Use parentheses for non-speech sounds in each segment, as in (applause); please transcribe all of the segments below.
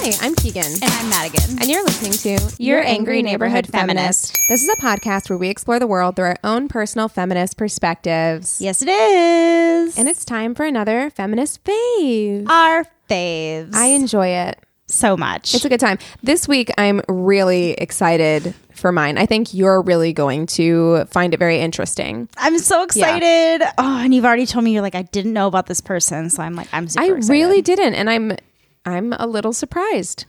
Hi, I'm Keegan. And I'm Madigan. And you're listening to Your Angry Neighborhood Feminist. This is a podcast where we explore the world through our own personal feminist perspectives. Yes, it is. And it's time for another feminist fave. our faves. I enjoy it. so much. It's a good time. This week, I'm really excited for mine. I think you're really going to find it very interesting. I'm so excited. Oh, and you've already told me you're like I didn't know about this person, so I'm like I'm super excited. I excited. really didn't, and I'm I'm a little surprised.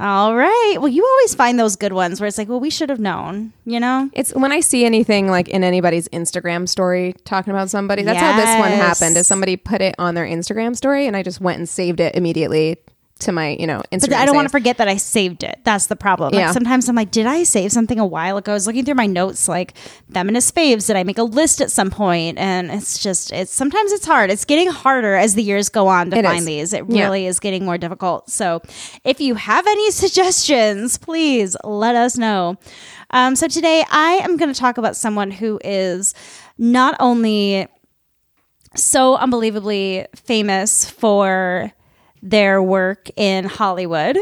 All right. Well, you always find those good ones where it's like, well, we should have known, you know? It's when I see anything like in anybody's Instagram story talking about somebody. That's how this one happened. Is somebody put it on their Instagram story, and I just went and saved it immediately to my you know Instagram. But I don't want to forget that I saved it. That's the problem. Yeah. Like sometimes I'm like, did I save something a while ago? I was looking through my notes, like feminist faves. Did I make a list at some point? And it's just, it's sometimes it's hard. It's getting harder as the years go on to It find is. these. It Yeah. really is getting more difficult. So if you have any (laughs) suggestions, please let us know. Um, so today I am going to talk about someone who is not only so unbelievably famous for their work in Hollywood,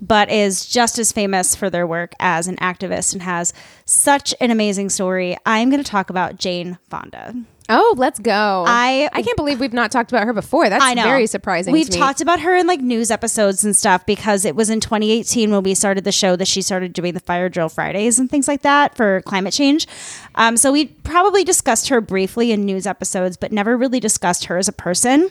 but is just as famous for their work as an activist and has such an amazing story. I'm going to talk about Jane Fonda. Oh, let's go! I- I can't believe we've not talked about her before. That's I know. very surprising. We've to me. talked about her in like news episodes and stuff because it was in 2018 when we started the show that she started doing the fire drill Fridays and things like that for climate change. Um, so we probably discussed her briefly in news episodes, but never really discussed her as a person.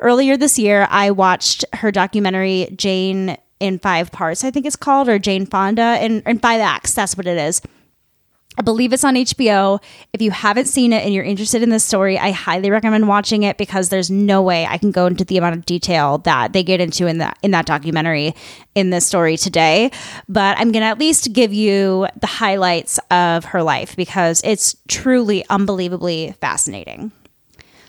Earlier this year, I watched her documentary Jane in five parts, I think it's called, or Jane Fonda in, in five acts. That's what it is. I believe it's on HBO. If you haven't seen it and you're interested in this story, I highly recommend watching it because there's no way I can go into the amount of detail that they get into in that in that documentary in this story today. But I'm to at least give you the highlights of her life because it's truly unbelievably fascinating.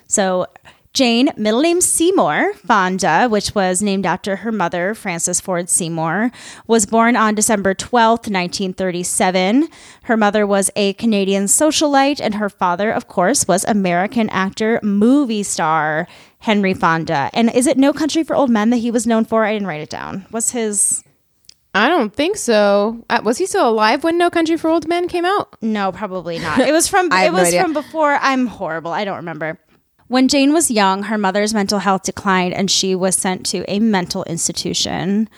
So, Jane, middle name Seymour Fonda, which was named after her mother, Frances Ford Seymour, was born on December 12th, 1937. Her mother was a Canadian socialite, and her father, of course, was American actor, movie star Henry Fonda. And is it No Country for Old Men that he was known for? I didn't write it down. What's his. I don't think so. Uh, was he still alive when No Country for Old Men came out? No, probably not. (laughs) It was from it no was idea. from before. I'm horrible. I don't remember. When Jane was young, her mother's mental health declined and she was sent to a mental institution.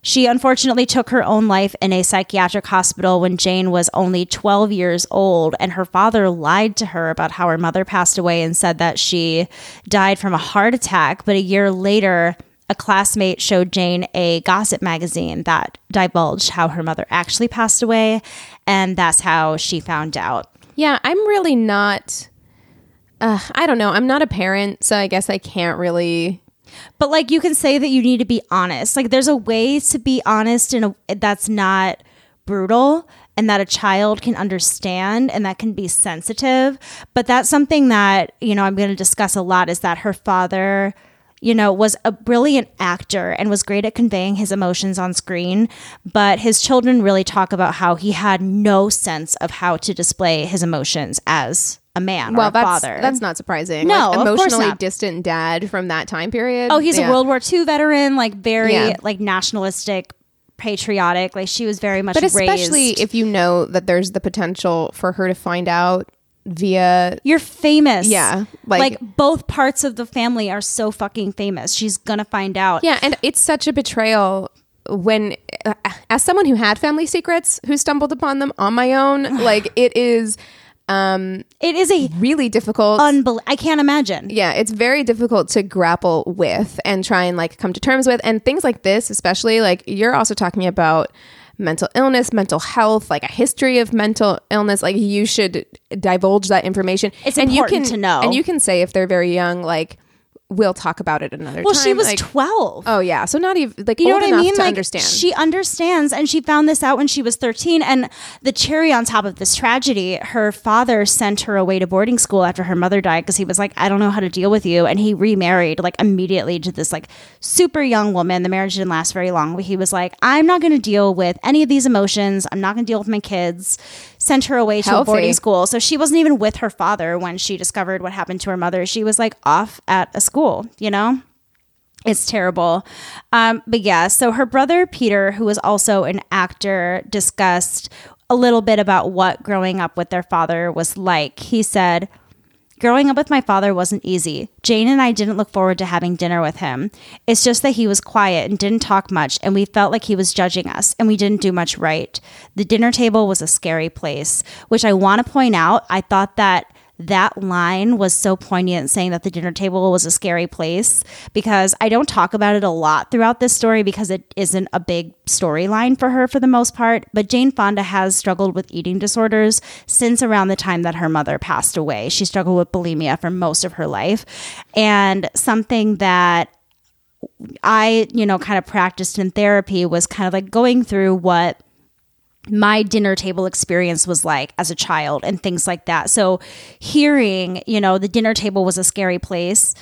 She unfortunately took her own life in a psychiatric hospital when Jane was only 12 years old, and her father lied to her about how her mother passed away and said that she died from a heart attack. But a year later, a classmate showed Jane a gossip magazine that divulged how her mother actually passed away, and that's how she found out. Yeah, I'm really not. Uh, I don't know. I'm not a parent, so I guess I can't really. But like you can say that you need to be honest. Like there's a way to be honest in a that's not brutal and that a child can understand and that can be sensitive. But that's something that, you know, I'm going to discuss a lot is that her father you know, was a brilliant actor and was great at conveying his emotions on screen. But his children really talk about how he had no sense of how to display his emotions as a man or Well, a that's father. that's not surprising. No, like, emotionally distant dad from that time period. Oh, he's Yeah. a World War II veteran, like very Yeah. like nationalistic, patriotic. Like she was very much But especially raised. if you know that there's the potential for her to find out via you're famous. Yeah, Like, like- both parts of the family are so fucking famous. She's gonna find out. Yeah, and it's such a betrayal when uh, as someone who had family secrets who stumbled upon them on my own, (sighs) like it is um It is a really difficult. unbel- I can't imagine. yeah, it's very difficult to grapple with and try and like come to terms with. And things like this, especially like you're also talking about mental illness, mental health, like a history of mental illness. Like you should divulge that information. It's and you important can, to know. And you can say if they're very young, like we'll talk about it another Well, time. Well, she was like, 12. oh yeah, so not even like You know what I mean? Like understand. she understands, and she found this out when she was 13. And the cherry on top of this tragedy, her father sent her away to boarding school after her mother died because he was like, "I don't know how to deal with you," and he remarried like immediately to this like super young woman. The marriage didn't last very long, but he was like, "I'm not going to deal with any of these emotions. I'm not going to deal with my kids." Sent her away to a boarding school, so she wasn't even with her father when she discovered what happened to her mother. She was like off at a school, you know. It's terrible. Um, but yeah, so her brother Peter, who was also an actor, discussed a little bit about what growing up with their father was like. He said, Growing up with my father wasn't easy. Jane and I didn't look forward to having dinner with him. It's just that he was quiet and didn't talk much, and we felt like he was judging us, and we didn't do much right. The dinner table was a scary place, which I want to point out. I thought that that line was so poignant saying that the dinner table was a scary place because I don't talk about it a lot throughout this story because it isn't a big storyline for her for the most part. But Jane Fonda has struggled with eating disorders since around the time that her mother passed away. She struggled with bulimia for most of her life. And something that I, you know, kind of practiced in therapy was kind of like going through what my dinner table experience was like as a child and things like that. So hearing, you know, the dinner table was a scary place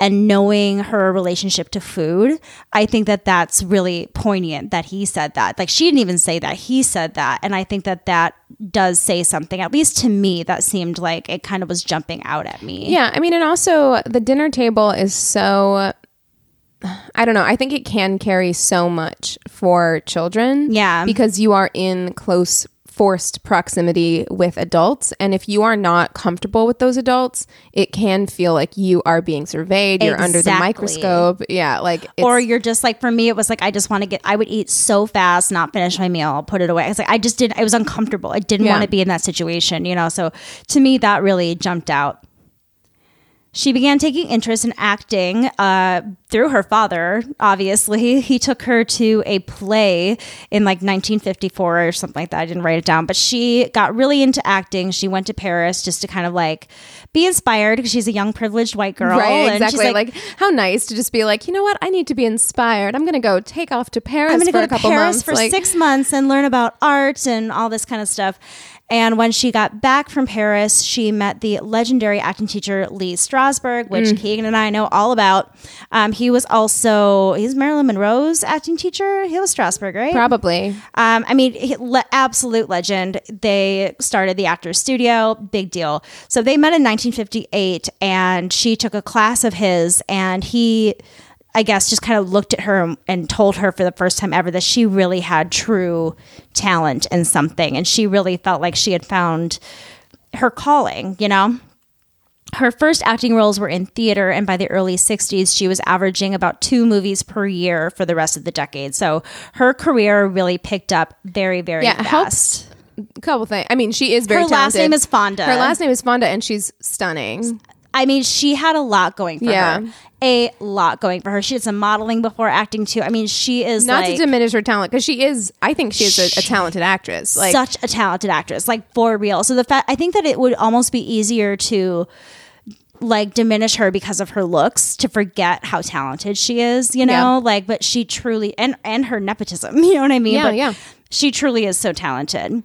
and knowing her relationship to food, I think that that's really poignant that he said that. Like she didn't even say that, he said that. And I think that that does say something, at least to me, that seemed like it kind of was jumping out at me. Yeah, I mean, and also the dinner table is so. I don't know. I think it can carry so much for children. Yeah. Because you are in close, forced proximity with adults. And if you are not comfortable with those adults, it can feel like you are being surveyed. You're under the microscope. Yeah. Like, or you're just like for me it was like i just want to get i would eat so fast not finish my meal put it away it's like i just didn't it was uncomfortable i didn't Yeah. want to be in that situation you know so to me that really jumped out she began taking interest in acting uh, through her father, obviously. He took her to a play in like 1954 or something like that. I didn't write it down, but she got really into acting. She went to Paris just to kind of like be inspired because she's a young, privileged white girl. Right, and she's exactly. Like, how nice to just be like, you know what? I need to be inspired. I'm going to go take off to Paris I'm going to for go to Paris months. for like, six months and learn about art and all this kind of stuff. And when she got back from Paris, she met the legendary acting teacher Lee Strasberg, which Mm. Keegan and I know all about. Um, he was also he's Marilyn Monroe's acting teacher. He was Strasberg, right? Probably. Um, I mean, he, le- absolute legend. They started the Actors Studio, big deal. So they met in 1958, and she took a class of his, and he, I guess, just kind of looked at her and told her for the first time ever that she really had true talent in something, and she really felt like she had found her calling. You know her first acting roles were in theater, and by the early 60s, she was averaging about two movies per year for the rest of the decade. So her career really picked up very, very Yeah, fast. helps. Couple things. I mean, she is very Her last name is Fonda. Her last name is Fonda, and she's stunning. I mean, she had a lot going for Yeah. her. A lot going for her. She did some modeling before acting too. I mean, she is Not like to diminish her talent, because she is. I think she is a, a talented actress. Like, such a talented actress, like for real. So the fact I think that it would almost be easier to like diminish her because of her looks to forget how talented she is, you know? Yeah. Like but she truly and and her nepotism, (laughs) you know what I mean? Yeah, but yeah. She truly is so talented.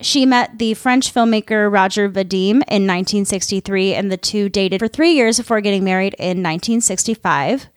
She met the French filmmaker Roger Vadim in 1963, and the two dated for three years before getting married in 1965.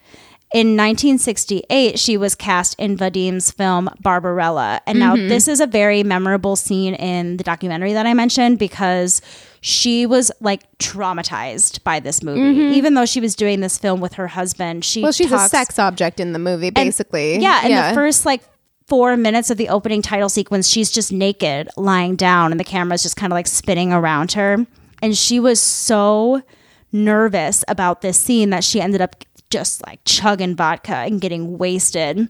In 1968, she was cast in Vadim's film Barbarella. And now, mm-hmm. this is a very memorable scene in the documentary that I mentioned because she was like traumatized by this movie. Mm-hmm. Even though she was doing this film with her husband, she Well, she's a sex object in the movie, basically. yeah, in the first like four minutes of the opening title sequence, she's just naked, lying down, and the camera's just kind of like spinning around her. And she was so nervous about this scene that she ended up just like chugging vodka and getting wasted.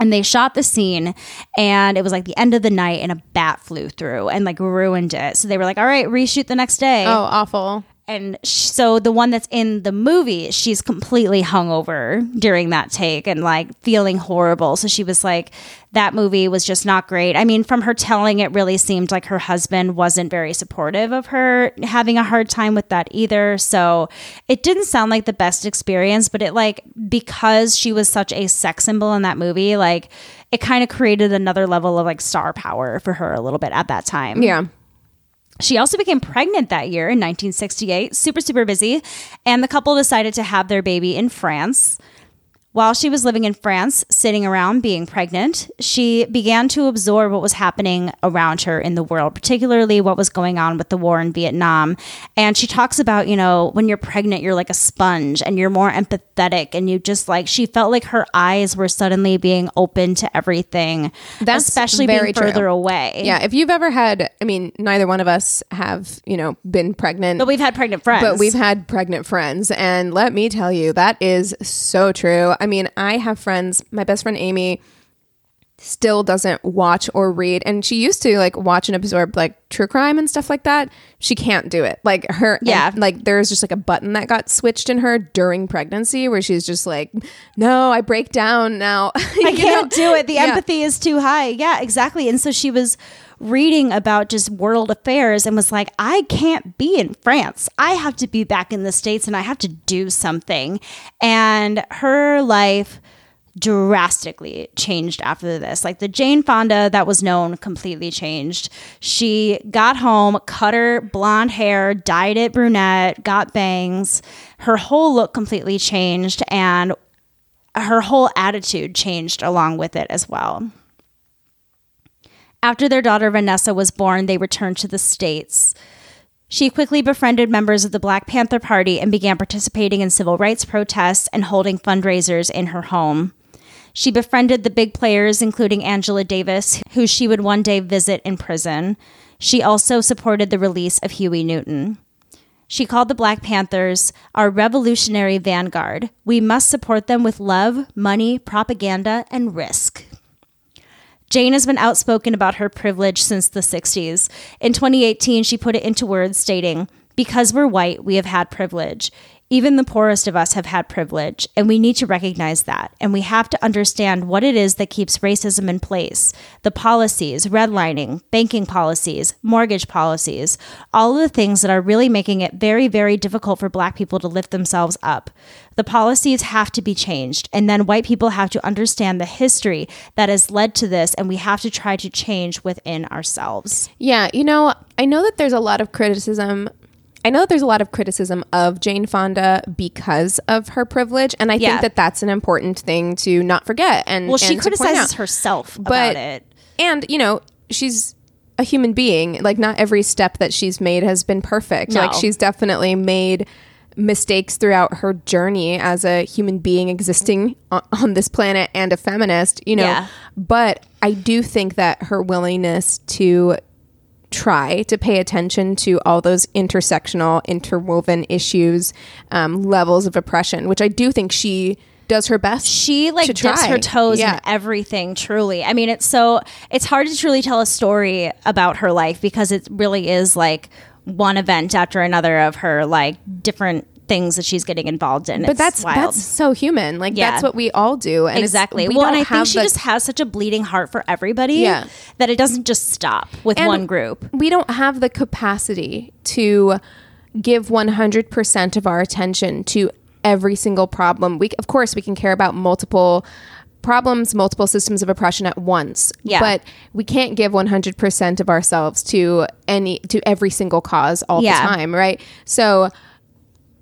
And they shot the scene, and it was like the end of the night, and a bat flew through and like ruined it. So they were like, "All right, reshoot the next day." oh, awful. And so the one that's in the movie she's completely hungover during that take and like feeling horrible. So she was like that movie was just not great. I mean from her telling it really seemed like her husband wasn't very supportive of her having a hard time with that either. So it didn't sound like the best experience but it like because she was such a sex symbol in that movie like it kind of created another level of like star power for her a little bit at that time. Yeah. She also became pregnant that year in 1968, super, super busy. And the couple decided to have their baby in France. While she was living in France, sitting around being pregnant, she began to absorb what was happening around her in the world, particularly what was going on with the war in Vietnam. And she talks about, you know, when you're pregnant, you're like a sponge and you're more empathetic. And you just like, she felt like her eyes were suddenly being open to everything, That's especially very being further true. away. Yeah, if you've ever had, I mean, neither one of us have, you know, been pregnant. But we've had pregnant friends. But we've had pregnant friends. And let me tell you, that is so true. I mean, I have friends, my best friend Amy still doesn't watch or read. And she used to like watch and absorb like true crime and stuff like that. She can't do it. Like her, Yeah. and, like there's just like a button that got switched in her during pregnancy where she's just like, no, I break down now. (laughs) I can't do it. The Yeah. empathy is too high. Yeah, exactly. And so she was reading about just world affairs and was like, I can't be in France. I have to be back in the States and I have to do something. And her life drastically changed after this. Like the Jane Fonda that was known completely changed. She got home, cut her blonde hair, dyed it brunette, got bangs. Her whole look completely changed and her whole attitude changed along with it as well. After their daughter Vanessa was born, they returned to the States. She quickly befriended members of the Black Panther Party and began participating in civil rights protests and holding fundraisers in her home. She befriended the big players, including Angela Davis, who she would one day visit in prison. She also supported the release of Huey Newton. She called the Black Panthers our revolutionary vanguard. We must support them with love, money, propaganda, and risk. Jane has been outspoken about her privilege since the 60s. In 2018, she put it into words, stating, Because we're white, we have had privilege. Even the poorest of us have had privilege, and we need to recognize that. And we have to understand what it is that keeps racism in place the policies, redlining, banking policies, mortgage policies, all of the things that are really making it very, very difficult for Black people to lift themselves up. The policies have to be changed, and then white people have to understand the history that has led to this, and we have to try to change within ourselves. Yeah, you know, I know that there's a lot of criticism. I know that there's a lot of criticism of Jane Fonda because of her privilege, and I Yeah. think that that's an important thing to not forget. And Well, she and criticizes out. herself but about it. and you know, she's a human being. Like, not every step that she's made has been perfect. Like, she's definitely made mistakes throughout her journey as a human being existing on, on this planet and a feminist. You know, Yeah. but I do think that her willingness to try to pay attention to all those intersectional, interwoven issues, um, levels of oppression, which I do think she does her best. she like to dips try. her toes Yeah. in everything truly i mean it's so it's hard to truly tell a story about her life because it really is like one event after another of her like different things that she's getting involved in But It's that's wild. that's so human. Like Yeah. that's what we all do. And exactly we well and i think she the- just has such a bleeding heart for everybody Yeah. that it doesn't just stop with and one group We don't have the capacity to give 100% of our attention to every single problem. We of course we can care about multiple problems, multiple systems of oppression at once. Yeah. But we can't give 100% of ourselves to any to every single cause all Yeah. the time, right? So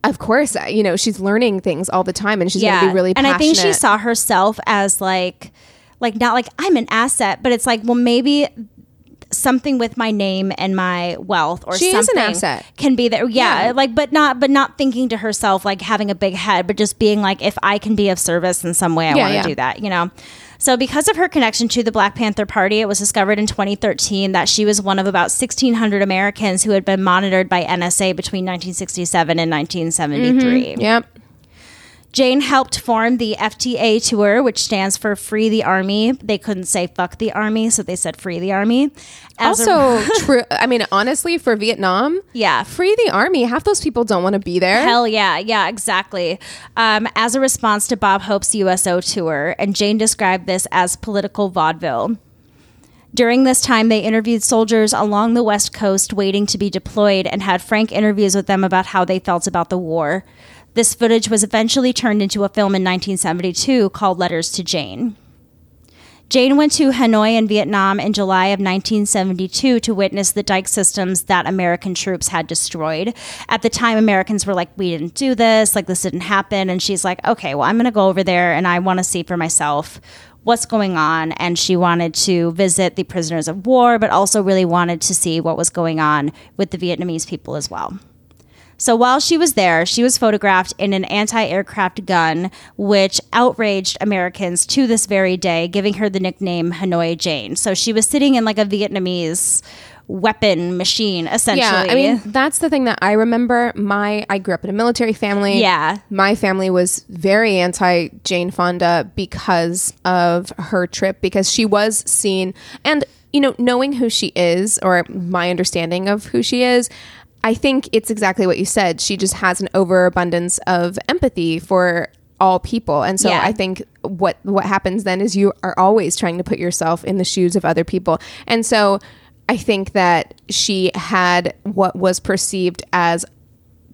of course, uh, you know, she's learning things all the time and she's going to be really and passionate. I think she saw herself as like, like not like I'm an asset, but it's like, well, maybe something with my name and my wealth or She is an asset. can be there. Yeah, Yeah. like, but not, but not thinking to herself like having a big head, but just being like, if I can be of service in some way, I Yeah, want to yeah. do that. You know. So, because of her connection to the Black Panther Party, it was discovered in 2013 that she was one of about 1,600 Americans who had been monitored by NSA between 1967 and 1973. Mm-hmm. Yep. Jane helped form the FTA tour, which stands for Free the Army. They couldn't say fuck the army, so they said Free the Army. As a- Also, (laughs) true. I mean, honestly, for Vietnam, yeah. free the army. Half those people don't want to be there. Hell yeah, yeah, exactly. Um, as a response to Bob Hope's USO tour, and Jane described this as political vaudeville. During this time, they interviewed soldiers along the West Coast waiting to be deployed and had frank interviews with them about how they felt about the war. This footage was eventually turned into a film in 1972 called Letters to Jane. Jane went to Hanoi in Vietnam in July of 1972 to witness the dike systems that American troops had destroyed. At the time, Americans were like, We didn't do this, like, this didn't happen. And she's like, Okay, well, I'm going to go over there and I want to see for myself what's going on. And she wanted to visit the prisoners of war, but also really wanted to see what was going on with the Vietnamese people as well. So while she was there, she was photographed in an anti aircraft gun, which outraged Americans to this very day, giving her the nickname Hanoi Jane. So she was sitting in like a Vietnamese weapon machine, essentially. Yeah, I mean that's the thing that I remember. My I grew up in a military family. Yeah. my family was very anti Jane Fonda because of her trip because she was seen and you know knowing who she is or my understanding of who she is. I think it's exactly what you said. She just has an overabundance of empathy for all people. And so Yeah. I think what what happens then is you are always trying to put yourself in the shoes of other people. And so I think that she had what was perceived as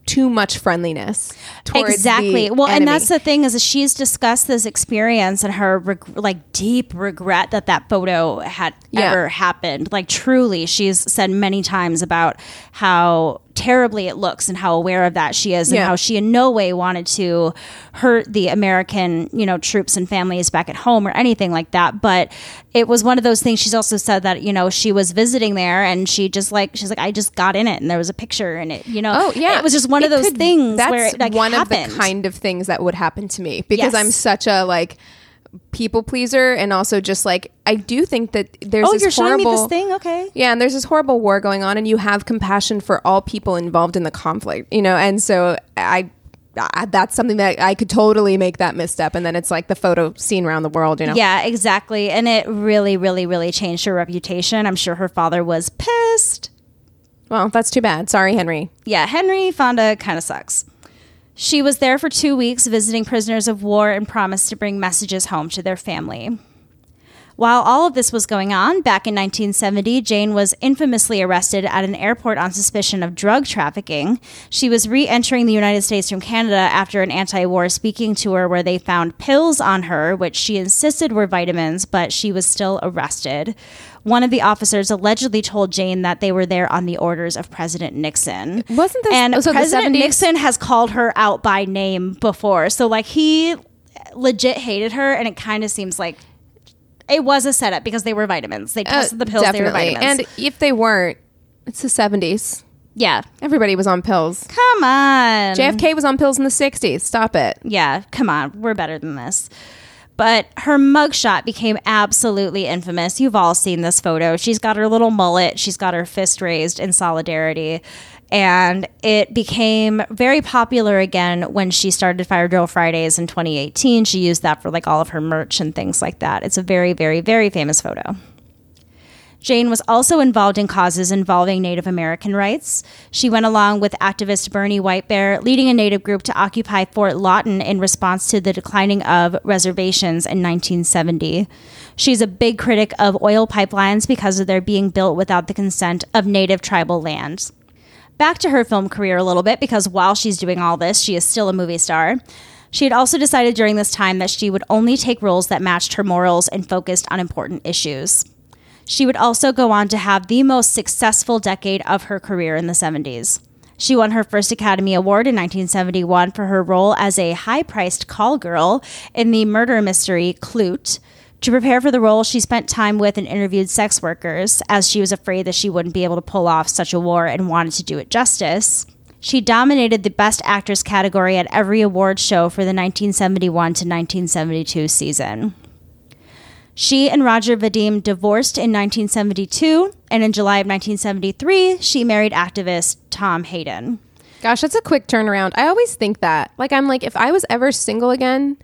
too much friendliness towards exactly. well and that's the thing is she's discussed this experience and her reg- like deep regret that that photo had Yeah. ever happened. Like truly she's said many times about how terribly it looks and how aware of that she is and Yeah. how she in no way wanted to hurt the american you know troops and families back at home or anything like that but it was one of those things she's also said that you know she was visiting there and she just like she's like i just got in it and there was a picture in it you know Oh yeah, it was just one of those could- things That's where it like one happened. of the kind of things that would happen to me because Yes. I'm such a like people pleaser and also just like I do think that there's oh, this you're showing me this thing? Okay. Yeah, and there's this horrible war going on, and you have compassion for all people involved in the conflict, you know, and so I. I that's something that I could totally make that misstep, and then it's like the photo seen around the world, you know. Yeah, exactly. And it really, really, really changed her reputation. I'm sure her father was pissed. Well, that's too bad. Sorry, Henry. Yeah, Henry Fonda kind of sucks. She was there for two weeks visiting prisoners of war and promised to bring messages home to their family. While all of this was going on, back in 1970, Jane was infamously arrested at an airport on suspicion of drug trafficking. She was re entering the United States from Canada after an anti war speaking tour where they found pills on her, which she insisted were vitamins, but she was still arrested. One of the officers allegedly told Jane that they were there on the orders of President Nixon. Wasn't this- and oh, so President 70s? Nixon has called her out by name before. So like he legit hated her and it kind of seems like it was a setup because they were vitamins. They tested the pills, they were vitamins. Uh, And if they weren't, it's the 70s. yeah. Everybody was on pills. Come on. JFK was on pills in the 60s. Stop it. Yeah, come on. We're better than this. But her mugshot became absolutely infamous. You've all seen this photo. She's got her little mullet, she's got her fist raised in solidarity. And it became very popular again when she started Fire Drill Fridays in 2018. She used that for like all of her merch and things like that. It's a very, very, very famous photo. Jane was also involved in causes involving Native American rights. She went along with activist Bernie Whitebear, leading a Native group to occupy Fort Lawton in response to the declining of reservations in 1970. She's a big critic of oil pipelines because of their being built without the consent of Native tribal lands. Back to her film career a little bit because while she's doing all this, she is still a movie star. She had also decided during this time that she would only take roles that matched her morals and focused on important issues. She would also go on to have the most successful decade of her career in the 70s. She won her first Academy Award in 1971 for her role as a high priced call girl in the murder mystery Klute. To prepare for the role, she spent time with and interviewed sex workers, as she was afraid that she wouldn't be able to pull off such a war and wanted to do it justice. She dominated the Best Actress category at every award show for the 1971 to 1972 season. She and Roger Vadim divorced in 1972, and in July of 1973, she married activist Tom Hayden. Gosh, that's a quick turnaround. I always think that. Like, I'm like, if I was ever single again,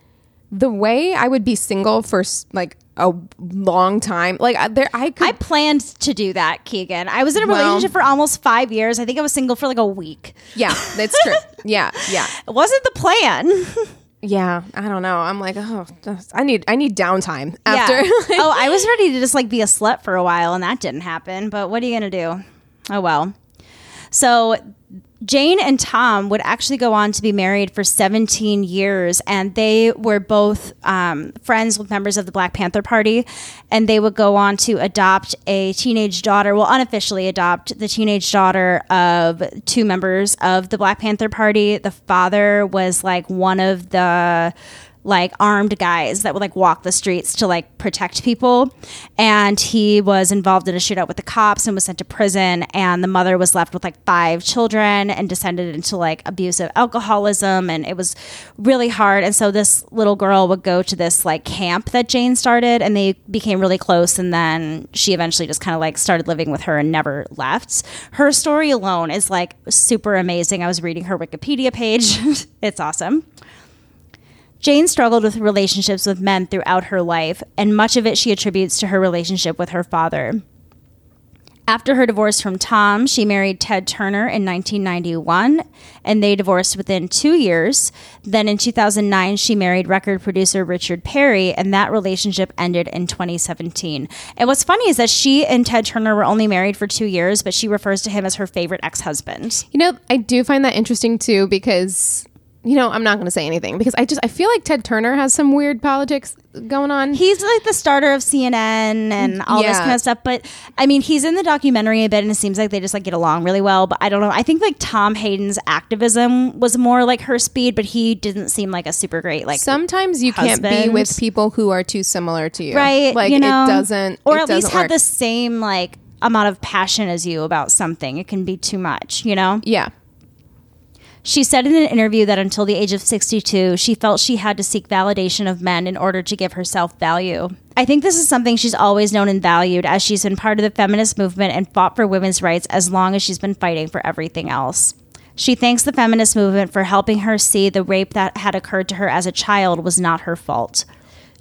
the way I would be single for like a long time, like there, I could. I planned to do that, Keegan. I was in a Well- relationship for almost five years. I think I was single for like a week. yeah, that's true. (laughs) yeah, yeah, It wasn't the plan. (laughs) yeah. I don't know. I'm like, oh, I need, I need downtime after. Yeah. (laughs) oh, I was ready to just like be a slut for a while, and that didn't happen. But what are you gonna do? Oh well. So Jane and Tom would actually go on to be married for 17 years, and they were both um, friends with members of the Black Panther Party. And they would go on to adopt a teenage daughter, well, unofficially adopt the teenage daughter of two members of the Black Panther Party. The father was like one of the like armed guys that would like walk the streets to like protect people. And he was involved in a shootout with the cops and was sent to prison. And the mother was left with like five children and descended into like abusive alcoholism. And it was really hard. And so this little girl would go to this like camp that Jane started. And they became really close. And then she eventually just kind of like started living with her and never left. Her story alone is like super amazing. I was reading her wikipedia page. (laughs) It's awesome Jane struggled with relationships with men throughout her life, and much of it she attributes to her relationship with her father. After her divorce from Tom, she married Ted Turner in 1991, and they divorced within two years. Then in 2009, she married record producer Richard Perry, and that relationship ended in 2017. And what's funny is that she and Ted Turner were only married for two years, but she refers to him as her favorite ex husband. You know, I do find that interesting too because you know, I'm not going to say anything because I just I feel like Ted Turner has some weird politics going on. He's like the starter of CNN and all this kind of stuff. But I mean, he's in the documentary a bit, and it seems like they just like get along really well. But I don't know. I think like Tom Hayden's activism was more like her speed, but he didn't seem like a super great like Sometimes you can't be with people who are too similar to you. right. Like you know, it doesn't or it at least have the same like amount of passion as you about something. It can be too much. You know. Yeah. She said in an interview that until the age of 62, she felt she had to seek validation of men in order to give herself value. I think this is something she's always known and valued as she's been part of the feminist movement and fought for women's rights as long as she's been fighting for everything else. She thanks the feminist movement for helping her see the rape that had occurred to her as a child was not her fault.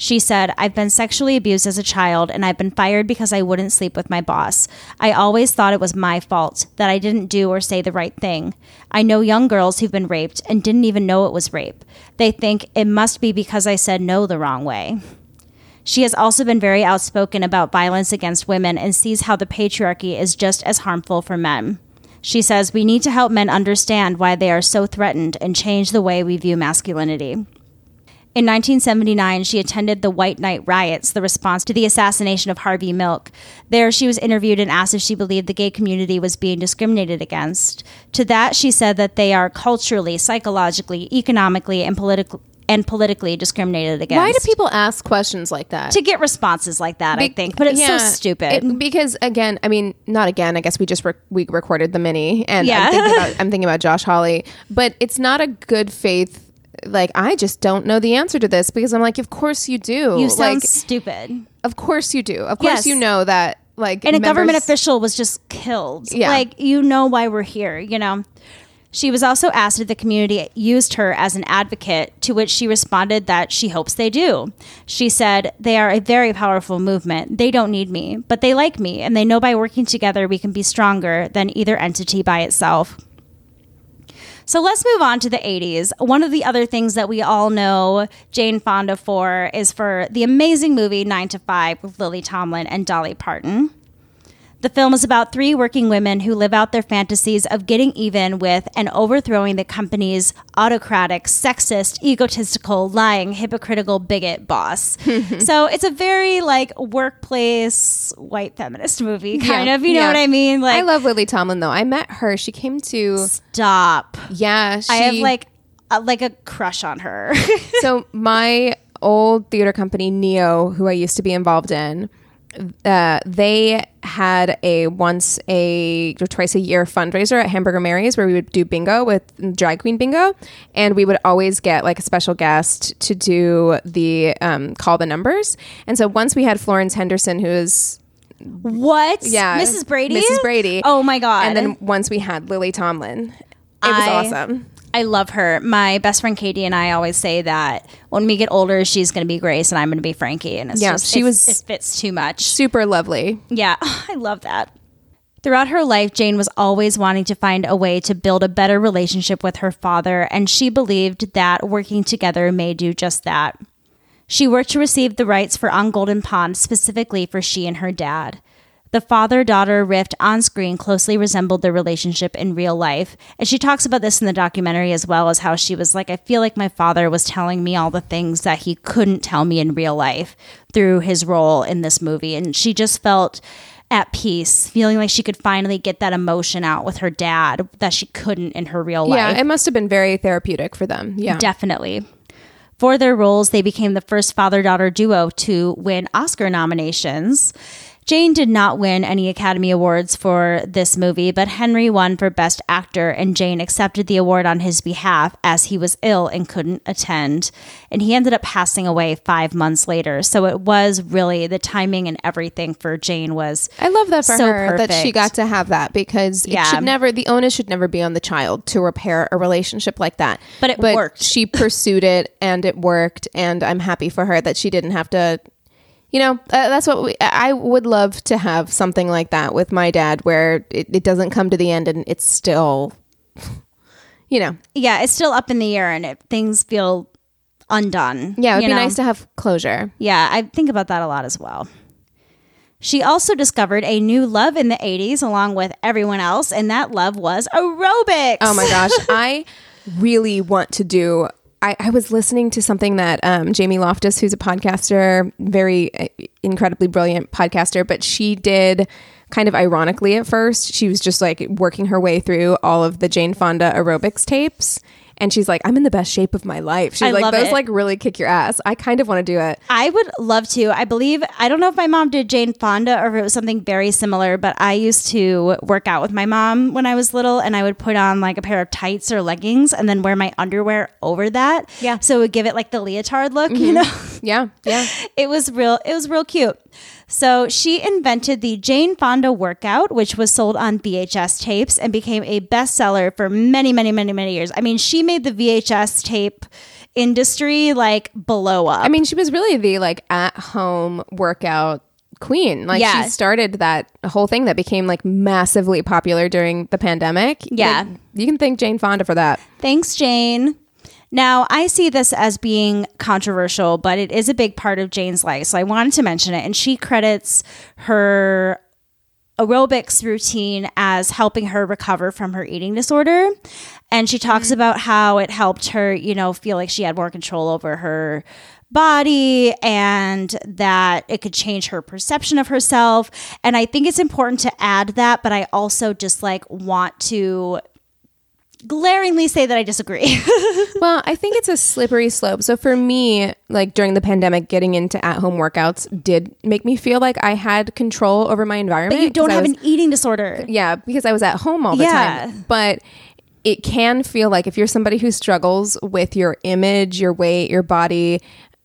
She said, I've been sexually abused as a child and I've been fired because I wouldn't sleep with my boss. I always thought it was my fault, that I didn't do or say the right thing. I know young girls who've been raped and didn't even know it was rape. They think it must be because I said no the wrong way. She has also been very outspoken about violence against women and sees how the patriarchy is just as harmful for men. She says we need to help men understand why they are so threatened and change the way we view masculinity. In 1979, she attended the White Night riots, the response to the assassination of Harvey Milk. There, she was interviewed and asked if she believed the gay community was being discriminated against. To that, she said that they are culturally, psychologically, economically, and, politic- and politically discriminated against. Why do people ask questions like that? to get responses like that? I think, but it's yeah, so stupid. it- because again, I mean, not again. I guess we just rec- we recorded the mini, and Yeah. I'm, thinking about, (laughs) I'm thinking about Josh Hawley, but it's not a good faith. Like I just don't know the answer to this because I'm like, of course you do. you sound like, stupid. of course you do. Of course Yes. you know that. Like, and a government official was just killed. Yeah. Like, you know why we're here, you know? She was also asked if the community used her as an advocate, to which she responded that she hopes they do. She said, They are a very powerful movement. They don't need me, but they like me, and they know by working together we can be stronger than either entity by itself. So let's move on to the 80s. One of the other things that we all know Jane Fonda for is for the amazing movie 9 to 5 with Lily Tomlin and Dolly Parton. The film is about three working women who live out their fantasies of getting even with and overthrowing the company's autocratic, sexist, egotistical, lying, hypocritical bigot boss. (laughs) so it's a very like workplace white feminist movie, kind Yeah, of. You know yeah. what I mean? Like, I love Lily Tomlin though. I met her. She came to stop. yeah. She, I have like a, like a crush on her. so (laughs) my old theater company Neo, who I used to be involved in, uh, they had a once a or twice a year fundraiser at Hamburger Mary's where we would do bingo with drag queen bingo, and we would always get like a special guest to do the um, call the numbers. And so once we had Florence Henderson, who is what? yeah, Mrs. Brady. Mrs. Brady. Oh my god. And then once we had Lily Tomlin, it was I- awesome. I love her. My best friend Katie and I always say that when we get older, she's going to be Grace and I'm going to be Frankie. And it's Yeah, just, she was- it fits too much. Super lovely. Yeah, (laughs) I love that. Throughout her life, Jane was always wanting to find a way to build a better relationship with her father, and she believed that working together may do just that. She worked to receive the rights for On Golden Pond specifically for she and her dad. The father daughter rift on screen closely resembled their relationship in real life. And she talks about this in the documentary as well as how she was like, I feel like my father was telling me all the things that he couldn't tell me in real life through his role in this movie. And she just felt at peace, feeling like she could finally get that emotion out with her dad that she couldn't in her real life. Yeah, it must have been very therapeutic for them. Yeah. Definitely. For their roles, they became the first father daughter duo to win Oscar nominations. Jane did not win any Academy Awards for this movie, but Henry won for Best Actor, and Jane accepted the award on his behalf as he was ill and couldn't attend. And he ended up passing away five months later. So it was really the timing and everything for Jane was. I love that for So her that she got to have that because Yeah. it should never the onus should never be on the child to repair a relationship like that. But it worked. She pursued it and it worked and I'm happy for her that she didn't have to you know, uh, that's what we, I would love to have something like that with my dad where it, it doesn't come to the end and it's still (laughs) you know. Yeah, it's still up in the air and it, things feel undone. Yeah, it'd be know? nice to have closure. Yeah, I think about that a lot as well. She also discovered a new love in the 80s along with everyone else, and that love was aerobics. Oh my gosh, (laughs) I really want to do. I, I was listening to something that um, Jamie Loftus, who's a podcaster, very uh, incredibly brilliant podcaster, but she did kind of ironically at first. She was just like working her way through all of the Jane Fonda aerobics tapes. And she's like, I'm in the best shape of my life. She's I like, those it. like really kick your ass. I kind of want to do it. I would love to. I believe, I don't know if my mom did Jane Fonda or if it was something very similar, but I used to work out with my mom when I was little and I would put on like a pair of tights or leggings and then wear my underwear over that. Yeah. So it would give it like the leotard look, you mm-hmm. know? Yeah, yeah. (laughs) it was real it was real cute so she invented the jane fonda workout which was sold on vhs tapes and became a bestseller for many many many many years i mean she made the vhs tape industry like blow up I mean, she was really the like at home workout queen. Like Yeah. she started that whole thing that became like massively popular during the pandemic. Yeah. Like, you can thank Jane Fonda for that. Thanks, Jane. Now, I see this as being controversial, but it is a big part of Jane's life. So I wanted to mention it. And she credits her aerobics routine as helping her recover from her eating disorder. And she talks mm. about how it helped her, you know, feel like she had more control over her body and that it could change her perception of herself. And I think it's important to add that, but I also just like want to glaringly say that I disagree. (laughs) Well, I think it's a slippery slope. So for me, like during the pandemic, getting into at home workouts did make me feel like I had control over my environment. but you don't have was- an eating disorder. Yeah, because I was at home all the Yeah. time. But it can feel like if you're somebody who struggles with your image, your weight, your body,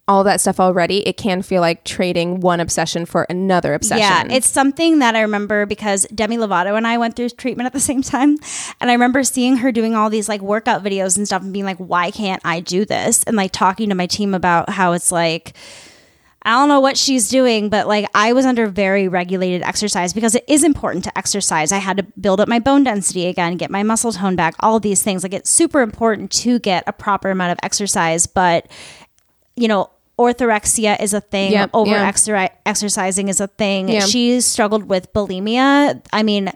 all that stuff already, it can feel like trading one obsession for another obsession. Yeah, it's something that I remember because Demi Lovato and I went through treatment at the (laughs) same time. And I remember seeing her doing all these like workout videos and stuff and being like, why can't I do this? And like talking to my team about how it's like, I don't know what she's doing, but like I was under very regulated exercise because it is important to exercise. I had to build up my bone density again, get my muscle tone back, all these things. Like it's super important to get a proper amount of exercise, but you know, orthorexia is a thing. Yep, over yeah. exer- exercising is a thing. Yeah. She struggled with bulimia. I mean,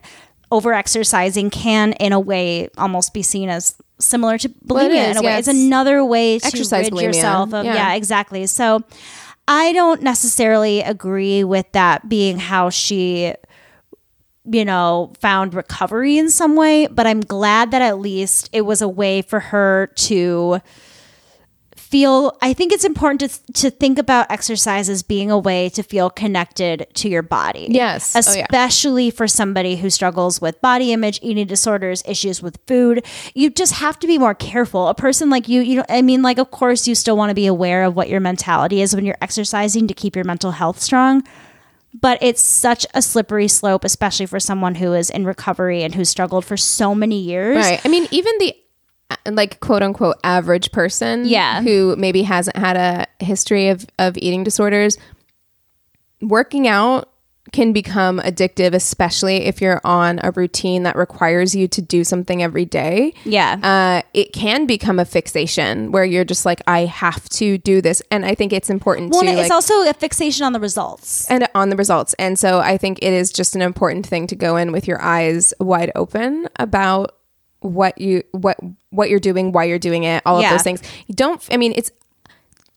over exercising can, in a way, almost be seen as similar to bulimia Well, in a way. yeah, It's it's another way to exercise rid bulimia, yourself of. Yeah. exactly. So, I don't necessarily agree with that being how she you know, found recovery in some way, but I'm glad that at least it was a way for her to feel I think it's important to to think about exercise as being a way to feel connected to your body. Yes. Oh, yeah. Especially for somebody who struggles with body image, eating disorders, issues with food. You just have to be more careful. A person like you, you know, I mean like of course you still want to be aware of what your mentality is when you're exercising to keep your mental health strong but it's such a slippery slope, especially for someone who is in recovery and who struggled for so many years. Right. I mean, even the like quote unquote average person Yeah. who maybe hasn't had a history of, of eating disorders, working out can become addictive, especially if you're on a routine that requires you to do something every day. Yeah. Uh, it can become a fixation where you're just like, I have to do this. And I think it's important well, to it's like, also a fixation on the results. and on the results. And so I think it is just an important thing to go in with your eyes wide open about what you what what you're doing, why you're doing it, all Yeah. of those things. You don't I mean it's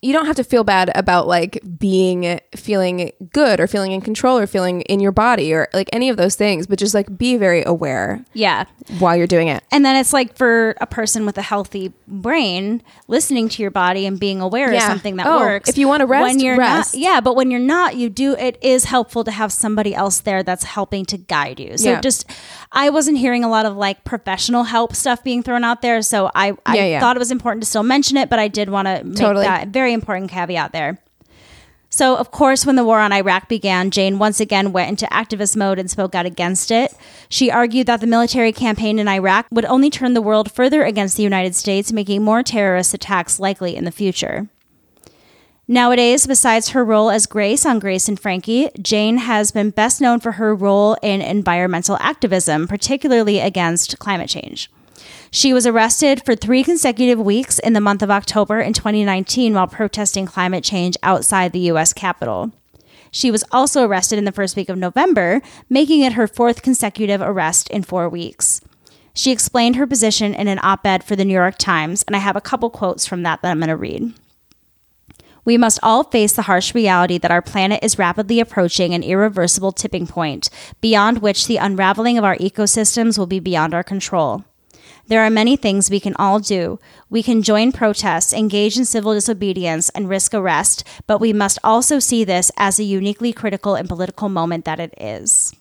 you don't have to feel bad about like being feeling good or feeling in control or feeling in your body or like any of those things, but just like be very aware Yeah. while you're doing it. And then it's like for a person with a healthy brain, listening to your body and being aware Yeah. of something that Oh, works. if you wanna rest, when you're rest. Not, yeah, but when you're not, you do. It is helpful to have somebody else there that's helping to guide you. So Yeah. just, I wasn't hearing a lot of like professional help stuff being thrown out there. So I, I Yeah, yeah. thought it was important to still mention it, but I did want to make Totally. that very important caveat there. So, of course, when the war on Iraq began, Jane once again went into activist mode and spoke out against it. She argued that the military campaign in Iraq would only turn the world further against the United States, making more terrorist attacks likely in the future. Nowadays, besides her role as Grace on Grace and Frankie, Jane has been best known for her role in environmental activism, particularly against climate change. She was arrested for three consecutive weeks in the month of October in 2019 while protesting climate change outside the U.S. Capitol. She was also arrested in the first week of November, making it her fourth consecutive arrest in four weeks. She explained her position in an op ed for the New York Times, and I have a couple quotes from that that I'm going to read. We must all face the harsh reality that our planet is rapidly approaching an irreversible tipping point, beyond which the unraveling of our ecosystems will be beyond our control. There are many things we can all do. We can join protests, engage in civil disobedience, and risk arrest, but we must also see this as a uniquely critical and political moment that it is.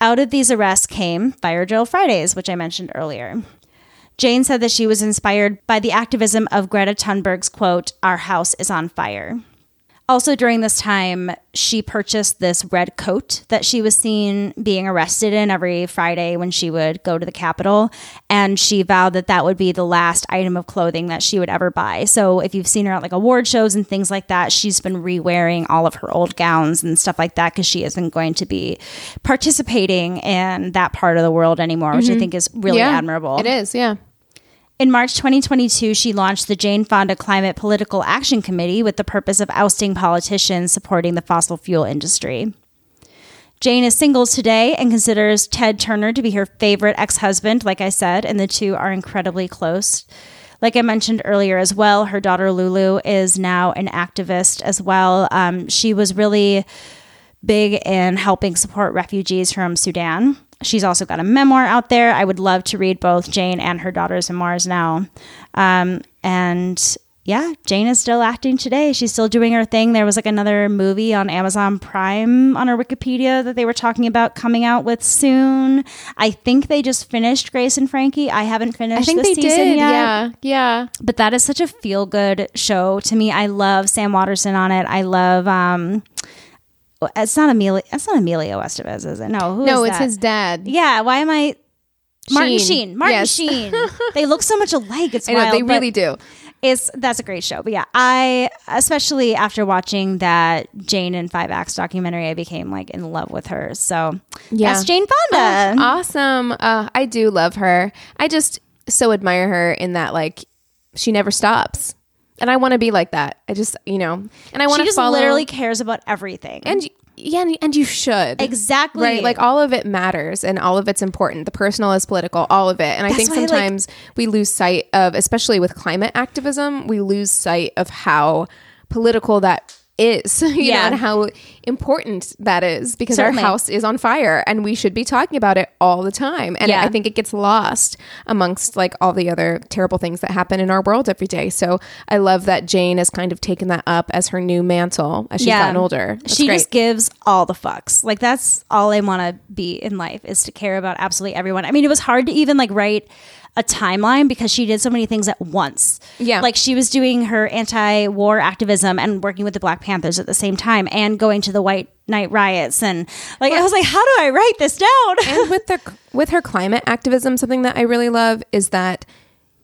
Out of these arrests came Fire Drill Fridays, which I mentioned earlier. Jane said that she was inspired by the activism of Greta Thunberg's quote, Our house is on fire. Also, during this time, she purchased this red coat that she was seen being arrested in every Friday when she would go to the Capitol. And she vowed that that would be the last item of clothing that she would ever buy. So, if you've seen her at like award shows and things like that, she's been re wearing all of her old gowns and stuff like that because she isn't going to be participating in that part of the world anymore, which I mm-hmm. think is really yeah, admirable. It is, yeah. In March 2022, she launched the Jane Fonda Climate Political Action Committee with the purpose of ousting politicians supporting the fossil fuel industry. Jane is single today and considers Ted Turner to be her favorite ex husband, like I said, and the two are incredibly close. Like I mentioned earlier as well, her daughter Lulu is now an activist as well. Um, she was really big in helping support refugees from Sudan. She's also got a memoir out there. I would love to read both Jane and her daughter's memoirs now. Um, and yeah, Jane is still acting today. She's still doing her thing. There was like another movie on Amazon Prime on her Wikipedia that they were talking about coming out with soon. I think they just finished Grace and Frankie. I haven't finished I think they season did. yet Yeah. Yeah. but that is such a feel good show to me. I love Sam Waterston on it. I love um it's not Emilio it's not Emilio Estevez, is it? No, who No, it's that? his dad. Yeah, why am I Martin Sheen. Sheen. Martin Yes. Sheen. (laughs) they look so much alike. It's I know wild, they really do. It's that's a great show. But yeah, I especially after watching that Jane and Five Acts documentary, I became like in love with her. So Yeah. that's Jane Fonda. Awesome. Uh, I do love her. I just so admire her in that like she never stops. And I want to be like that. I just, you know, and I want She to just follow. literally cares about everything. and yeah, and- and you should exactly. Right, like all of it matters and all of it's important. The personal is political, all of it. And I That's think why, like- sometimes we lose sight of, especially with climate activism, we lose sight of how political that is, (laughs) you Yeah. know, and how important that is because Certainly. our house is on fire and we should be talking about it all the time. And Yeah. I think it gets lost amongst like all the other terrible things that happen in our world every day. So I love that Jane has kind of taken that up as her new mantle as she's gotten older. That's she great. just gives all the fucks. Like that's all I want to be in life is to care about absolutely everyone. I mean, it was hard to even like write a timeline because she did so many things at once. Yeah. Like she was doing her anti-war activism and working with the Black Panthers at the same time and going to the White Night riots and like I was like, how do I write this down? and (laughs) with the with her climate activism, something that I really love is that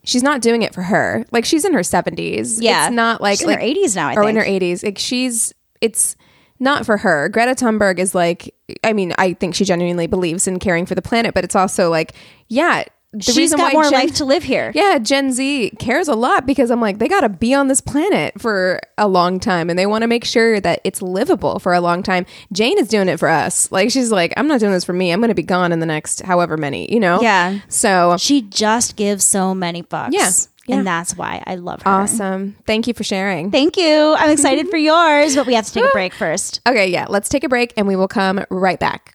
she's not doing it for her. Like she's in her seventies. Yeah. it's not like She's in her 80s now, I or in her eighties. Like she's it's not for her. Greta Thunberg is like. I mean, I think she genuinely believes in caring for the planet, but it's also like, yeah. The She's reason got why more Gen- life to live here. yeah, Gen Z cares a lot because I'm like, they got to be on this planet for a long time and they want to make sure that it's livable for a long time. Jane is doing it for us. Like, she's like, I'm not doing this for me. I'm going to be gone in the next however many, you know? Yeah. So She just gives so many fucks. Yeah. Yeah. And that's why I love her. awesome. Thank you for sharing. Thank you. I'm excited for (laughs) yours, but we have to take a break (gasps) first. okay, yeah, let's take a break and we will come right back.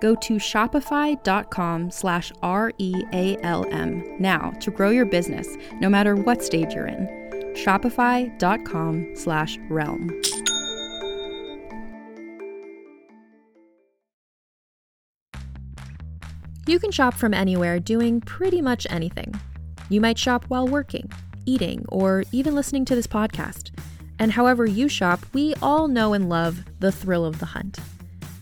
Go to shopify.com slash R-E-A-L-M now to grow your business, no matter what stage you're in. Shopify.com slash realm. You can shop from anywhere doing pretty much anything. You might shop while working, eating, or even listening to this podcast. And however you shop, we all know and love the thrill of the hunt.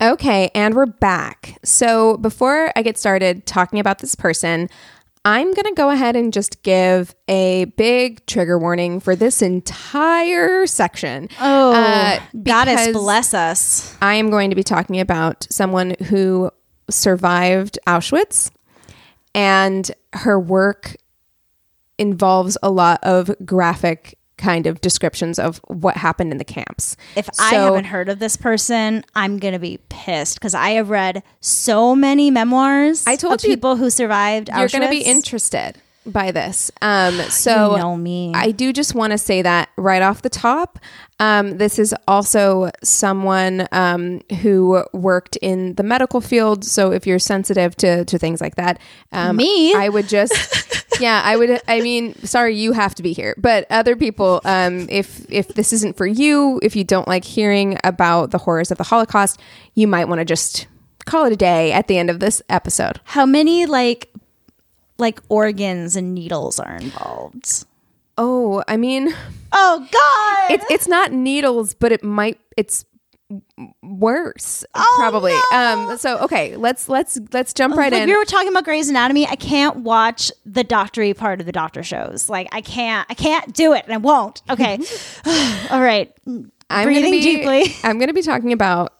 Okay, and we're back. So before I get started talking about this person, I'm going to go ahead and just give a big trigger warning for this entire section. Oh, Uh, goddess bless us. I am going to be talking about someone who survived Auschwitz, and her work involves a lot of graphic kind of descriptions of what happened in the camps. If I haven't heard of this person, I'm gonna be pissed because I have read so many memoirs. I told of you people who survived. you're going to be interested by this. Um, (sighs) so You know me. I do just want to say that right off the top. Um, this is also someone um, who worked in the medical field. So if you're sensitive to, to things like that, um, Me? I would just, (laughs) yeah, I would. I mean, sorry, you have to be here, but other people, um, if if this isn't for you, if you don't like hearing about the horrors of the Holocaust, you might want to just call it a day at the end of this episode. How many like like organs and needles are involved? Oh, I mean. Oh God! it's it's not needles, but it might it's worse Oh, probably. no. Um so okay, let's let's let's jump right like in. we were talking about Grey's Anatomy. I can't watch the doctory part of the doctor shows. Like I can't. I can't do it, and I won't. Okay. (laughs) (sighs) All right. I'm breathing gonna be, deeply. I'm going to be talking about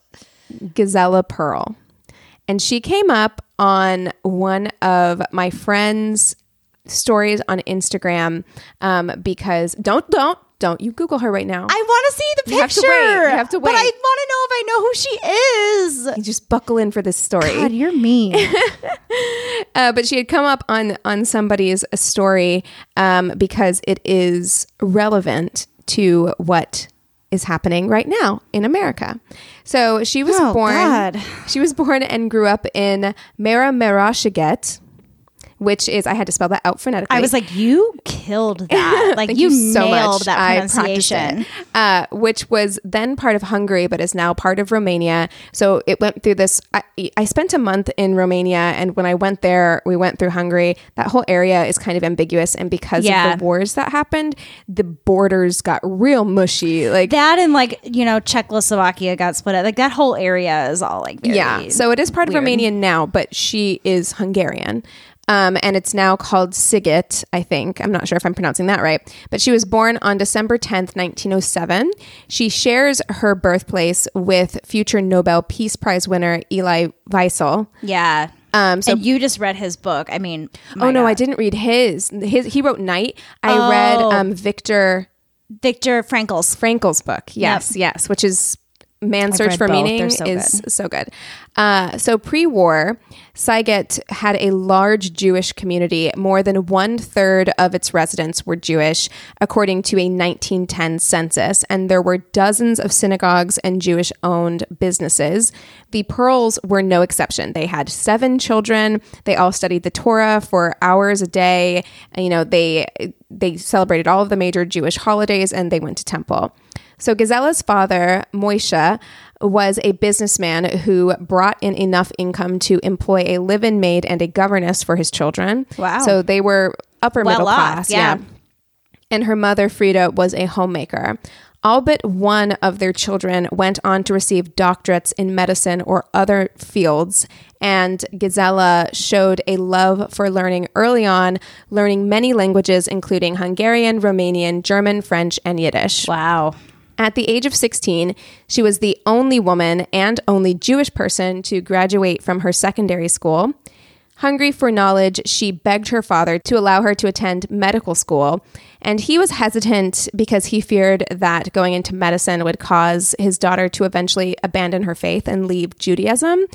Gisella Perl. And she came up on one of my friends' stories on Instagram um, because don't don't don't you Google her right now. I want to see the picture. You have to wait. You have to wait. But I want to know if I know who she is. You just buckle in for this story. God, you're mean. (laughs) Uh, but she had come up on on somebody's story um, because it is relevant to what is happening right now in America. So she was Oh, born. God. She was born and grew up in Mera Merashaget, which is I had to spell that out phonetically. I was like, you killed (laughs) that. Like you, you so nailed much. that pronunciation. Uh, which was then part of Hungary, but is now part of Romania. So it went through this. I, I spent a month in Romania, and when I went there, we went through Hungary. That whole area is kind of ambiguous, and because Yeah. of the wars that happened, the borders got real mushy. Like That and like you know Czechoslovakia got split up. Like that whole area is all like yeah. So it is part weird. of Romania now, but she is Hungarian. Um, and it's now called Sighet, I think. I'm not sure if I'm pronouncing that right. But she was born on December 10th, 1907. She shares her birthplace with future Nobel Peace Prize winner Elie Wiesel. yeah. Um, so and you just read his book. I mean, oh no, God. I didn't read his. His he wrote Night. I Oh. read um, Victor Viktor Frankl's. Frankel's book. Yes, yes, which is Man Search for both. Meaning so is so good. Uh, so pre-war, Sighet had a large Jewish community. More than one third of its residents were Jewish, according to a 1910 census, and there were dozens of synagogues and Jewish-owned businesses. The Perls were no exception. They had seven children. They all studied the Torah for hours a day. And, you know, they they celebrated all of the major Jewish holidays, and they went to temple. So Gisella's father, Moishe, was a businessman who brought in enough income to employ a live-in maid and a governess for his children. Wow. So they were upper Well middle off, class. yeah. And her mother, Frida, was a homemaker. All but one of their children went on to receive doctorates in medicine or other fields. And Gisella showed a love for learning early on, learning many languages, including Hungarian, Romanian, German, French, and Yiddish. Wow. At the age of 16, she was the only woman and only Jewish person to graduate from her secondary school. Hungry for knowledge, she begged her father to allow her to attend medical school, and he was hesitant because he feared that going into medicine would cause his daughter to eventually abandon her faith and leave Judaism.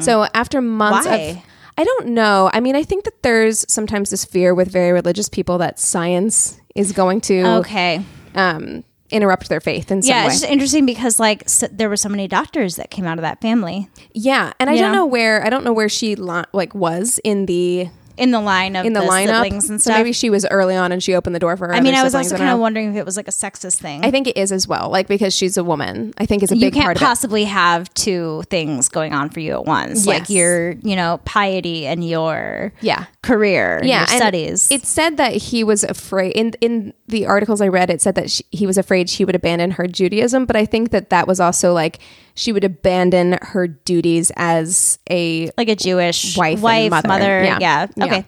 So after months Why? of I don't know. I mean, I think that there's sometimes this fear with very religious people that science is going to Okay. um, interrupt their faith in some Yeah, way. it's just interesting because like so, there were so many doctors that came out of that family yeah, and I don't know? know where I don't know where she li- like was in the in the line of in the, lineup. siblings and so stuff. maybe she was early on and she opened the door for her. I mean, I was also kind of wondering if it was like a sexist thing. I think it is as well, like because she's a woman. I think is a you big can't part of possibly have two things going on for you at once, like your, you know, piety and your Yeah. career, Yeah, your and studies. It said that he was afraid in in the articles I read. It said that she, he was afraid she would abandon her Judaism, but I think that that was also like she would abandon her duties as a like a Jewish Wife wife, and mother. mother. Yeah. Yeah. Okay.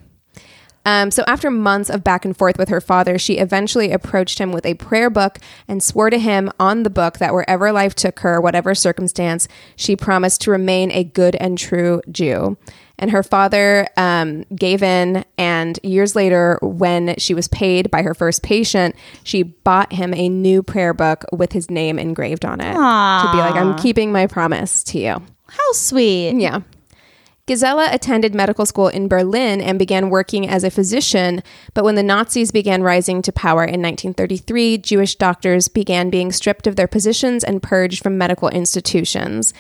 Um, so after months of back and forth with her father, she eventually approached him with a prayer book and swore to him on the book that wherever life took her, whatever circumstance, she promised to remain a good and true Jew. And her father um, gave in, and years later, when she was paid by her first patient, she bought him a new prayer book with his name engraved on it to be like, I'm keeping my promise to you. How sweet. Yeah. Gisella attended medical school in Berlin and began working as a physician, but when the Nazis began rising to power in 1933, Jewish doctors began being stripped of their positions and purged from medical institutions.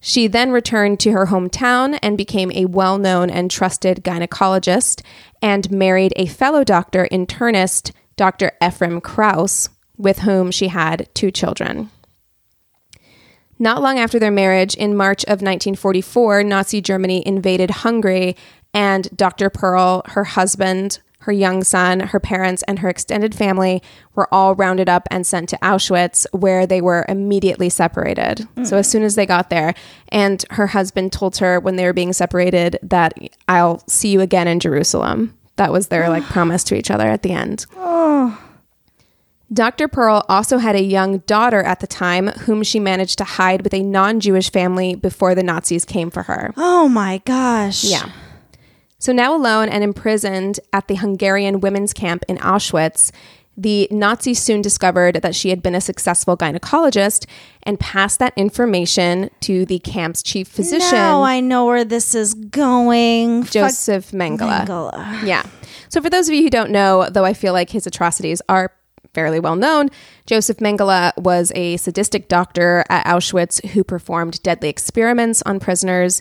She then returned to her hometown and became a well known and trusted gynecologist and married a fellow doctor internist, Dr. Ephraim Kraus, with whom she had two children. Not long after their marriage, in March of 1944, Nazi Germany invaded Hungary, and Dr. Perl, her husband, her young son, her parents, and her extended family were all rounded up and sent to Auschwitz, where they were immediately separated. So, hmm. as soon as they got there, and her husband told her when they were being separated that I'll see you again in Jerusalem. That was their like (sighs) promise to each other at the end. Oh. Dr. Perl also had a young daughter at the time whom she managed to hide with a non Jewish family before the Nazis came for her. Oh my gosh. Yeah. So now alone and imprisoned at the Hungarian women's camp in Auschwitz, the Nazis soon discovered that she had been a successful gynecologist and passed that information to the camp's chief physician, Now I know where this is going. Fuck Joseph Mengele. Mengele. Yeah. So for those of you who don't know, though I feel like his atrocities are fairly well known, Joseph Mengele was a sadistic doctor at Auschwitz who performed deadly experiments on prisoners.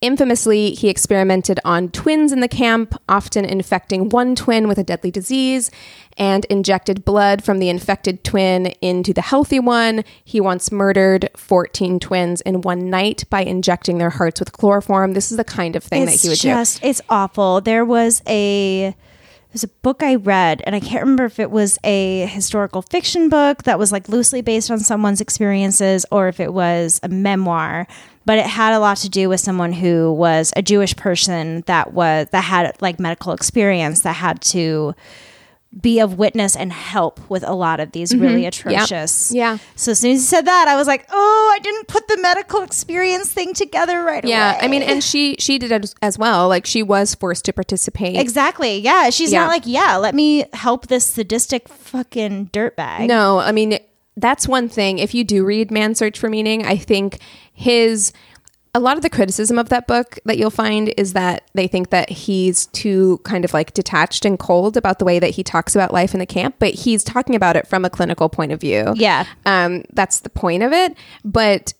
Infamously, he experimented on twins in the camp, often infecting one twin with a deadly disease, and injected blood from the infected twin into the healthy one. He once murdered 14 twins in one night by injecting their hearts with chloroform. This is the kind of thing It's that he would do. just, it's awful. There was a there's a book I read, and I can't remember if it was a historical fiction book that was like loosely based on someone's experiences or if it was a memoir. But it had a lot to do with someone who was a Jewish person that was that had like medical experience that had to be of witness and help with a lot of these really atrocious. Mm-hmm. Yeah. So as soon as he said that, I was like, oh, I didn't put the medical experience thing together right Yeah, away. I mean, and she she did it as well. Like she was forced to participate. Exactly. Yeah. She's Yeah. not like, yeah, let me help this sadistic fucking dirtbag. No, I mean that's one thing. If you do read Man Search for Meaning, I think his a lot of the criticism of that book that you'll find is that they think that he's too kind of like detached and cold about the way that he talks about life in the camp, but he's talking about it from a clinical point of view. Yeah. Um, that's the point of it. But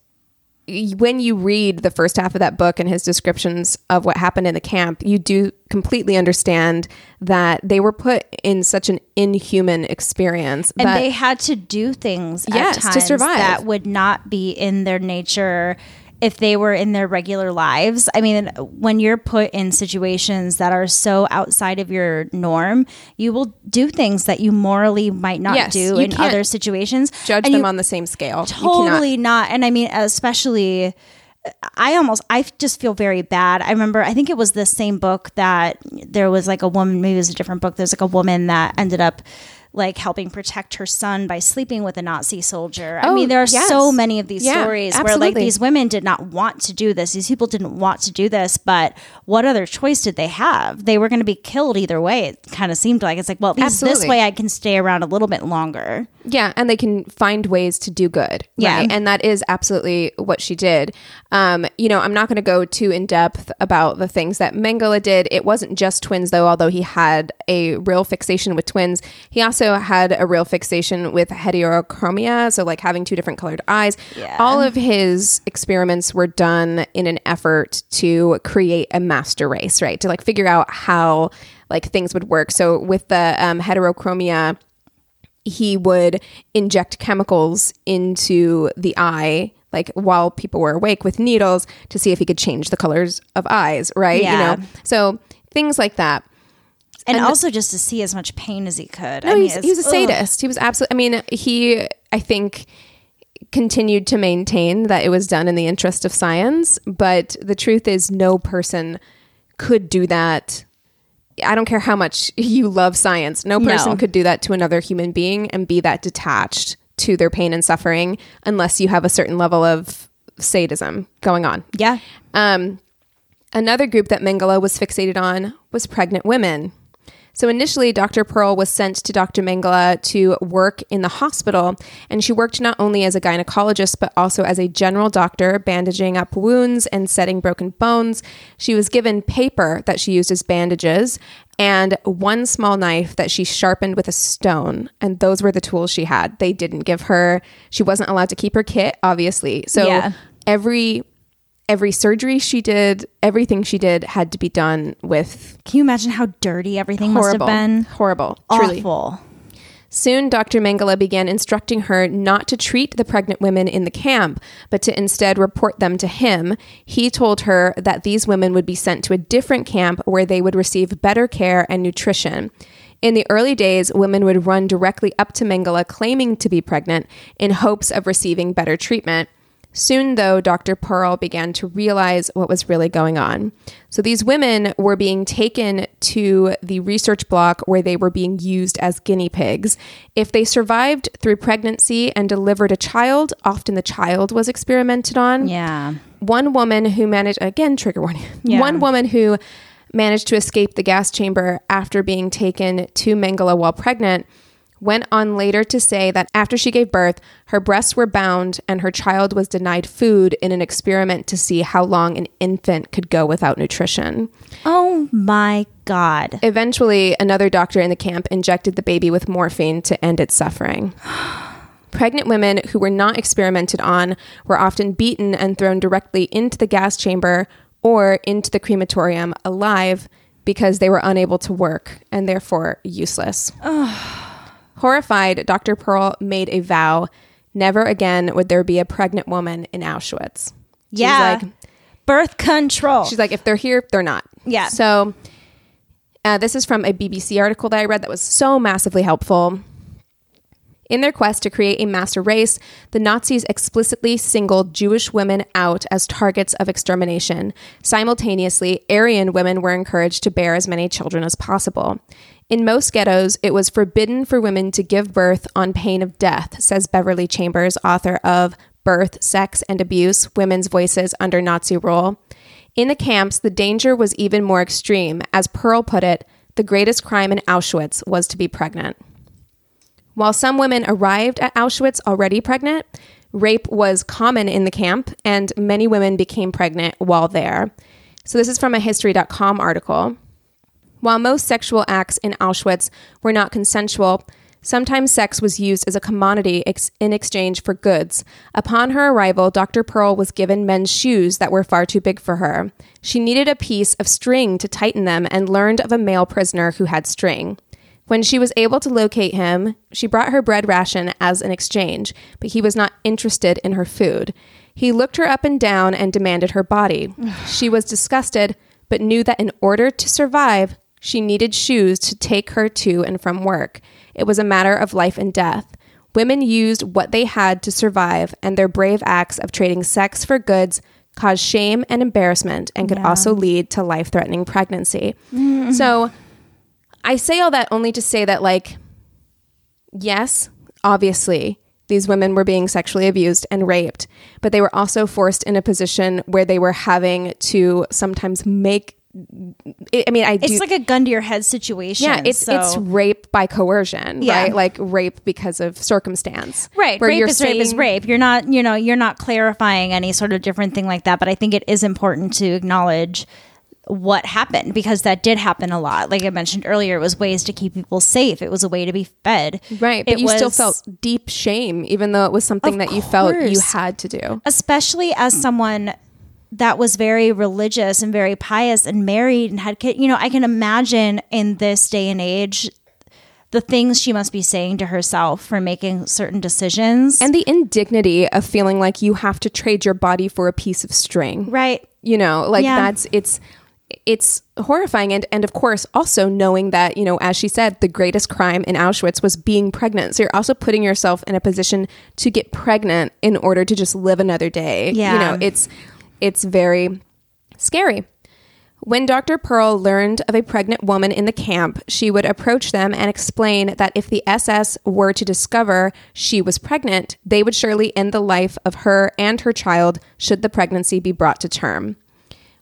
when you read the first half of that book and his descriptions of what happened in the camp, you do completely understand that they were put in such an inhuman experience And that they had to do things Yes, at to survive. that would not be in their nature if they were in their regular lives. I mean, when you're put in situations that are so outside of your norm, you will do things that you morally might not Yes, do in other situations. judge And them on the same scale. Totally not and i mean especially i almost i just feel very bad i remember i think it was the same book that there was like a woman maybe it was a different book there's like a woman that ended up like helping protect her son by sleeping with a Nazi soldier. I Oh, mean, there are yes. so many of these Yeah, stories where like these women did not want to do this. These people didn't want to do this, but what other choice did they have? They were going to be killed either way. It kind of seemed like it's like, well, at least this way I can stay around a little bit longer. Yeah, and they can find ways to do good. Yeah. right? And that is absolutely what she did. Um, you know, I'm not going to go too in depth about the things that Mengele did. It wasn't just twins, though, although he had a real fixation with twins. He also had a real fixation with heterochromia, so like having two different colored eyes. Yeah. All of his experiments were done in an effort to create a master race, right? To like figure out how like things would work. So with the um, heterochromia, he would inject chemicals into the eye like while people were awake with needles to see if he could change the colors of eyes right Yeah. you know so things like that And, also just to see as much pain as he could. no I mean, he's, he was a it's- ugh. sadist he was absolutely i mean he i think continued to maintain that it was done in the interest of science but the truth is no person could do that I don't care how much you love science. No person No. could do that to another human being and be that detached to their pain and suffering unless you have a certain level of sadism going on. Yeah. Um, another group that Mengele was fixated on was pregnant women. So initially, Dr. Perl was sent to Dr. Mengele to work in the hospital, and she worked not only as a gynecologist but also as a general doctor, bandaging up wounds and setting broken bones. She was given paper that she used as bandages and one small knife that she sharpened with a stone, and those were the tools she had. They didn't give her; she wasn't allowed to keep her kit, obviously. So Yeah. every every surgery she did, everything she did had to be done with Can you imagine how dirty everything horrible, must have been? horrible, truly. Awful. Soon, Dr. Mengele began instructing her not to treat the pregnant women in the camp, but to instead report them to him. He told her that these women would be sent to a different camp where they would receive better care and nutrition. In the early days, women would run directly up to Mengele claiming to be pregnant in hopes of receiving better treatment. Soon, though, Dr. Perl began to realize what was really going on. So, these women were being taken to the research block where they were being used as guinea pigs. If they survived through pregnancy and delivered a child, often the child was experimented on. Yeah. One woman who managed, again, trigger warning, (laughs) Yeah. one woman who managed to escape the gas chamber after being taken to Mengele while pregnant went on later to say that after she gave birth, her breasts were bound and her child was denied food in an experiment to see how long an infant could go without nutrition. Oh my God. Eventually, another doctor in the camp injected the baby with morphine to end its suffering. (sighs) Pregnant women who were not experimented on were often beaten and thrown directly into the gas chamber or into the crematorium alive because they were unable to work and therefore useless. Horrified, Dr. Perl made a vow never again would there be a pregnant woman in Auschwitz. She's Yeah. like, Birth control. She's like, if they're here, they're not. Yeah. So uh, this is from a BBC article that I read that was so massively helpful. In their quest to create a master race, the Nazis explicitly singled Jewish women out as targets of extermination. Simultaneously, Aryan women were encouraged to bear as many children as possible. In most ghettos, it was forbidden for women to give birth on pain of death, says Beverley Chalmers, author of Birth, Sex, and Abuse Women's Voices Under Nazi Rule. In the camps, the danger was even more extreme. As Perl put it, the greatest crime in Auschwitz was to be pregnant. While some women arrived at Auschwitz already pregnant, rape was common in the camp, and many women became pregnant while there. So, this is from a History.com article. While most sexual acts in Auschwitz were not consensual, sometimes sex was used as a commodity ex- in exchange for goods. Upon her arrival, Dr. Perl was given men's shoes that were far too big for her. She needed a piece of string to tighten them and learned of a male prisoner who had string. When she was able to locate him, she brought her bread ration as an exchange, but he was not interested in her food. He looked her up and down and demanded her body. (sighs) she was disgusted, but knew that in order to survive, she needed shoes to take her to and from work. It was a matter of life and death. Women used what they had to survive, and their brave acts of trading sex for goods caused shame and embarrassment and could also lead to life threatening pregnancy. So, I say all that only to say that, like, yes, obviously, these women were being sexually abused and raped, but they were also forced in a position where they were having to sometimes make. I mean, I do. it's like a gun to your head situation. yeah, it's so- it's rape by coercion, Yeah. right? Like rape because of circumstance, Right. Where rape you're is rape is rape. You're not, you know, you're not clarifying any sort of different thing like that. But I think it is important to acknowledge what happened because that did happen a lot. Like I mentioned earlier, it was ways to keep people safe. It was a way to be fed. right? But It you still felt deep shame, even though it was something that you felt you had to do. especially as someone that was very religious and very pious and married and had kids. you know i can imagine in this day and age the things she must be saying to herself for making certain decisions And the indignity of feeling like you have to trade your body for a piece of string. right You know, like Yeah. that's it's it's horrifying and and of course also knowing that, you know, as she said, the greatest crime in Auschwitz was being pregnant. So you're also putting yourself in a position to get pregnant in order to just live another day. Yeah. You know, it's it's very scary. When Dr. Perl learned of a pregnant woman in the camp, she would approach them and explain that if the SS were to discover she was pregnant, they would surely end the life of her and her child should the pregnancy be brought to term.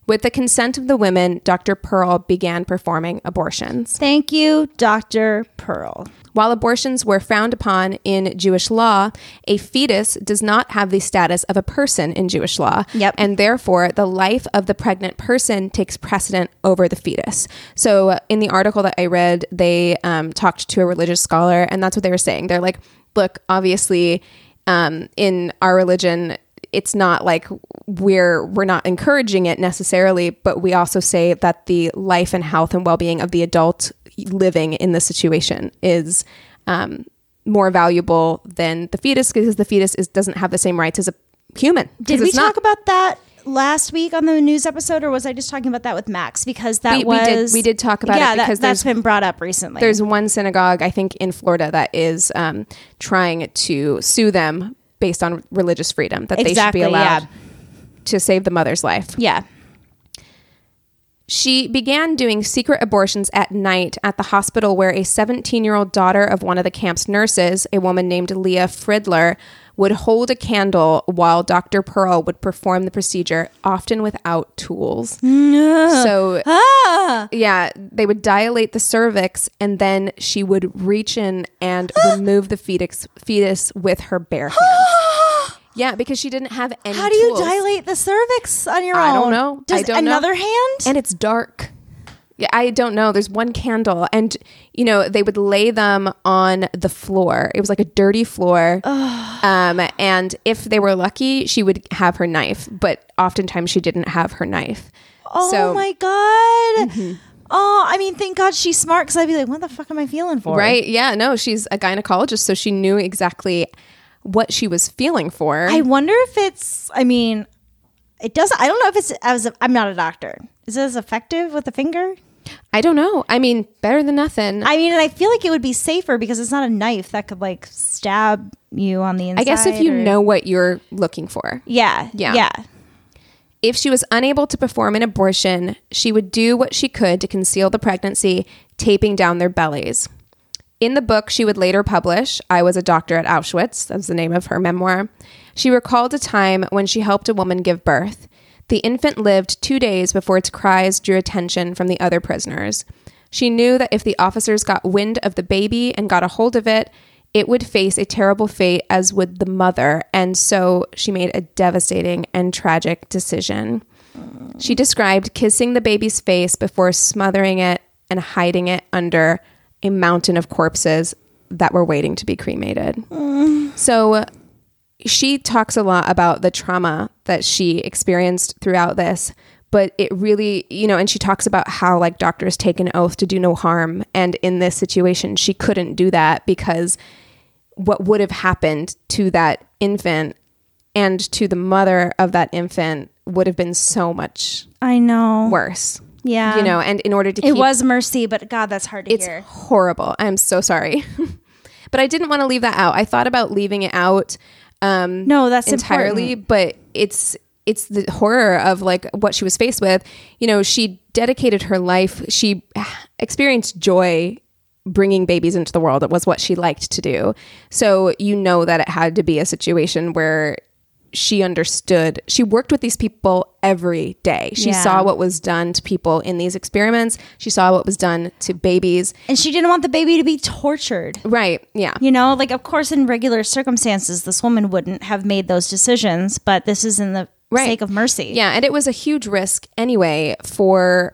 With the consent of the women, Dr. Perl began performing abortions. Thank you, Dr. Perl. While abortions were frowned upon in Jewish law, a fetus does not have the status of a person in Jewish law. Yep. And therefore, the life of the pregnant person takes precedent over the fetus. So, in the article that I read, they um, talked to a religious scholar, and that's what they were saying. They're like, look, obviously, um, in our religion, it's not like we're we're not encouraging it necessarily, but we also say that the life and health and well being of the adult living in this situation is um, more valuable than the fetus because the fetus is, doesn't have the same rights as a human. Did we not- talk about that last week on the news episode, or was I just talking about that with Max? Because that We- we was did- we did talk about it yeah, that- because that's there's- been brought up recently. There's one synagogue, I think, in Florida that is um, trying to sue them based on religious freedom that Exactly, they should be allowed yeah. to save the mother's life. yeah. She began doing secret abortions at night at the hospital where a 17 year old daughter of one of the camp's nurses, a woman named Leah Fridler, would hold a candle while Dr. Perl would perform the procedure, often without tools. So, ah. yeah, they would dilate the cervix and then she would reach in and (gasps) remove the fetus, fetus with her bare (gasps) hands. yeah, because she didn't have any How do you tools. dilate the cervix on your I own? don't know. Does I don't know. another hand? and it's dark. I don't know. There's one candle, and you know they would lay them on the floor. It was like a dirty floor. Um, and if they were lucky, she would have her knife, but oftentimes she didn't have her knife. oh so, Mm-hmm. my god. Oh, I mean, thank God she's smart because I'd be like, what the fuck am I feeling for? Right? Yeah. No, she's a gynecologist, so she knew exactly what she was feeling for. I wonder if it's. I mean, it doesn't. I don't know if it's as. A, I'm not a doctor. Is it as effective with the finger? I don't know. I mean, better than nothing. I mean, and I feel like it would be safer because it's not a knife that could like stab you on the inside. I guess if you or- know what you're looking for. Yeah. Yeah. Yeah. If she was unable to perform an abortion, she would do what she could to conceal the pregnancy, taping down their bellies. In the book she would later publish, I Was a Doctor at Auschwitz, that's the name of her memoir, she recalled a time when she helped a woman give birth. The infant lived two days before its cries drew attention from the other prisoners. She knew that if the officers got wind of the baby and got a hold of it, it would face a terrible fate, as would the mother, and so she made a devastating and tragic decision. She described kissing the baby's face before smothering it and hiding it under a mountain of corpses that were waiting to be cremated. Mm. So she talks a lot about the trauma that she experienced throughout this but it really you know and she talks about how like doctors take an oath to do no harm and in this situation she couldn't do that because what would have happened to that infant and to the mother of that infant would have been so much I know. worse Yeah. you know and in order to It keep was mercy, but God, that's hard to it's hear. horrible. I'm so sorry. (laughs) but I didn't want to leave that out. I thought about leaving it out um No, that's entirely, important. but it's it's the horror of like what she was faced with. You know, she dedicated her life. She experienced joy bringing babies into the world. It was what she liked to do. So you know that it had to be a situation where she understood. She worked with these people every day. She Yeah. saw what was done to people in these experiments. She saw what was done to babies. And she didn't want the baby to be tortured. Right. Yeah. You know, like of course in regular circumstances this woman wouldn't have made those decisions, but this is in the Right. sake of mercy. Yeah, and it was a huge risk anyway for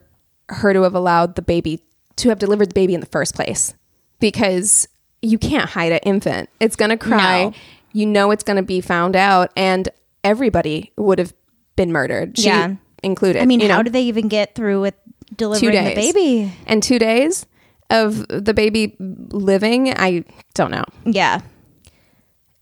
her to have allowed the baby to have delivered the baby in the first place because you can't hide an infant. It's going to cry. No. You know it's going to be found out and everybody would have been murdered. She Yeah. included. I mean, you know, how did they even get through with delivering the baby? and 2 days of the baby living, I don't know. Yeah.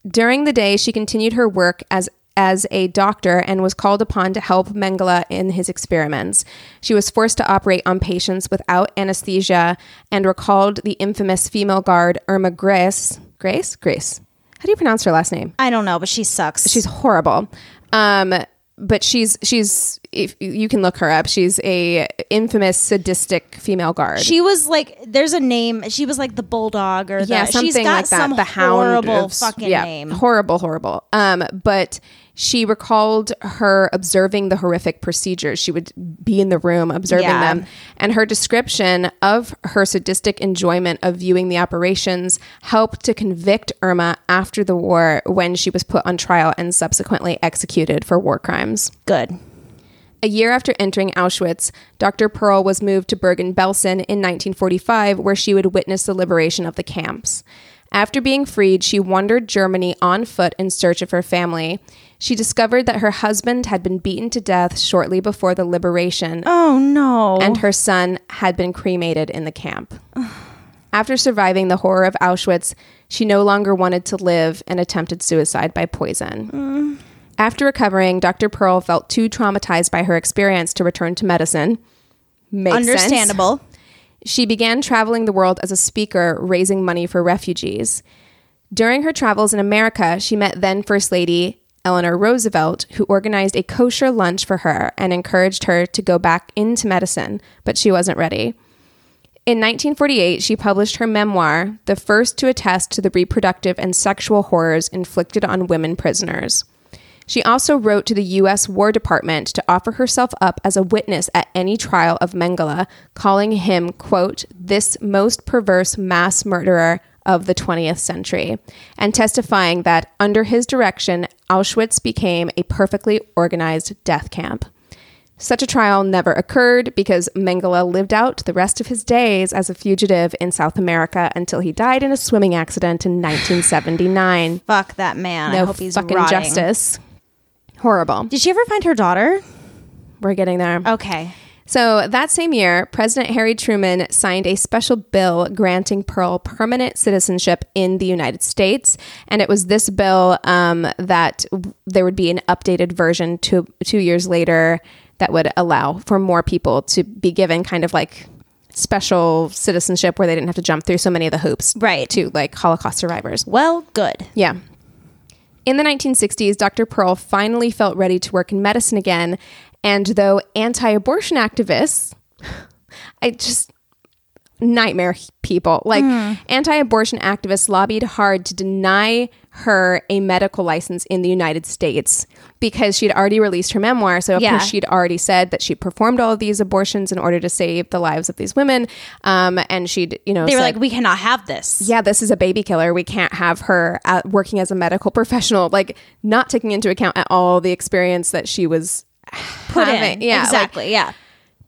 During the day, she continued her work as as a doctor and was called upon to help Mengele in his experiments. She was forced to operate on patients without anesthesia and recalled the infamous female guard Irma Grese. Grace? Grace. How do you pronounce her last name? I don't know, but she sucks. She's horrible. Um, but she's she's if you can look her up, she's a infamous sadistic female guard. She was like, there's a name. She was like the bulldog or the, yeah, something she's got like that. some the hound horrible of- fucking yeah, name. Horrible, horrible. Um, but she recalled her observing the horrific procedures. She would be in the room observing Yeah. them, and her description of her sadistic enjoyment of viewing the operations helped to convict Irma after the war when she was put on trial and subsequently executed for war crimes. Good. A year after entering Auschwitz, Dr. Perl was moved to Bergen-Belsen in 1945, where she would witness the liberation of the camps. After being freed, she wandered Germany on foot in search of her family. She discovered that her husband had been beaten to death shortly before the liberation, Oh no. and her son had been cremated in the camp. (sighs) After surviving the horror of Auschwitz, she no longer wanted to live and attempted suicide by poison. Mm. After recovering, Dr. Perl felt too traumatized by her experience to return to medicine. Makes sense. Understandable. She began traveling the world as a speaker, raising money for refugees. During her travels in America, she met then First Lady Eleanor Roosevelt, who organized a kosher lunch for her and encouraged her to go back into medicine, but she wasn't ready. In 1948, she published her memoir, the first to attest to the reproductive and sexual horrors inflicted on women prisoners. She also wrote to the U.S. War Department to offer herself up as a witness at any trial of Mengele, calling him, quote, this most perverse mass murderer of the 20th century, and testifying that under his direction, Auschwitz became a perfectly organized death camp. Such a trial never occurred because Mengele lived out the rest of his days as a fugitive in South America until he died in a swimming accident in 1979. (sighs) Fuck that man. I No hope he's fucking rotting. justice. Horrible. Did she ever find her daughter? We're getting there. Okay. So that same year, President Harry Truman signed a special bill granting Perl permanent citizenship in the United States, and it was this bill um, that there would be an updated version two two years later that would allow for more people to be given kind of like special citizenship where they didn't have to jump through so many of the hoops Right. to like Holocaust survivors. Well, good. Yeah. In the 1960s, Dr. Perl finally felt ready to work in medicine again. And though anti abortion activists, (laughs) I just, nightmare people, like anti abortion activists lobbied hard to deny her a medical license in the United States because she'd already released her memoir. So, of Yeah. course, she'd already said that she performed all of these abortions in order to save the lives of these women. Um, and she'd, you know, They were said- like, we cannot have this. yeah, this is a baby killer. We can't have her uh working as a medical (laughs) professional, like not taking into account at all the experience that she was Put in. Yeah, like- exactly. yeah.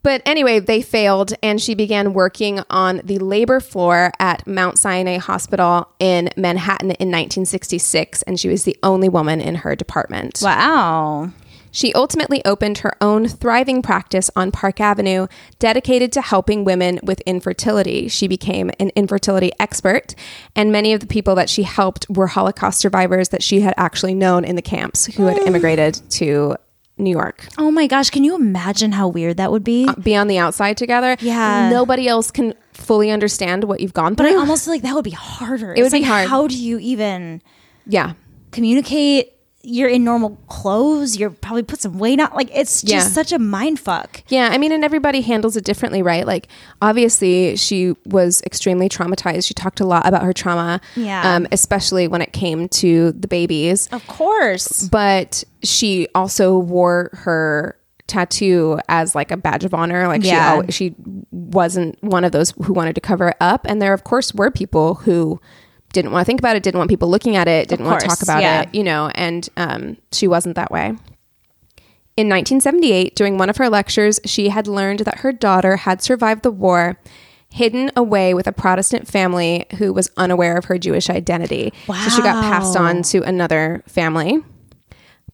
but anyway, they failed, and she began working on the labor floor at Mount Sinai Hospital in Manhattan in 1966, and she was the only woman in her department. Wow. She ultimately opened her own thriving practice on Park Avenue, dedicated to helping women with infertility. She became an infertility expert, and many of the people that she helped were Holocaust survivors that she had actually known in the camps who had immigrated to New York. Oh my gosh. Can you imagine how weird that would be? Uh, be on the outside together. Yeah. Nobody else can fully understand what you've gone through. but. I almost feel like that would be harder. It would It's be hard. How do you even yeah. communicate? You're in normal clothes. You're probably put some weight on. Like it's just Yeah. such a mind fuck. Yeah, I mean, and everybody handles it differently, right? Like, obviously, she was extremely traumatized. She talked a lot about her trauma, Yeah. um, especially when it came to the babies. Of course. But she also wore her tattoo as like a badge of honor. Like, Yeah. she she wasn't one of those who wanted to cover it up. And there, of course, were people who didn't want to think about it, didn't want people looking at it, didn't want to talk about yeah. it, you know. And um, she wasn't that way. In 1978, during one of her lectures, she had learned that her daughter had survived the war, hidden away with a Protestant family who was unaware of her Jewish identity. Wow. So she got passed on to another family.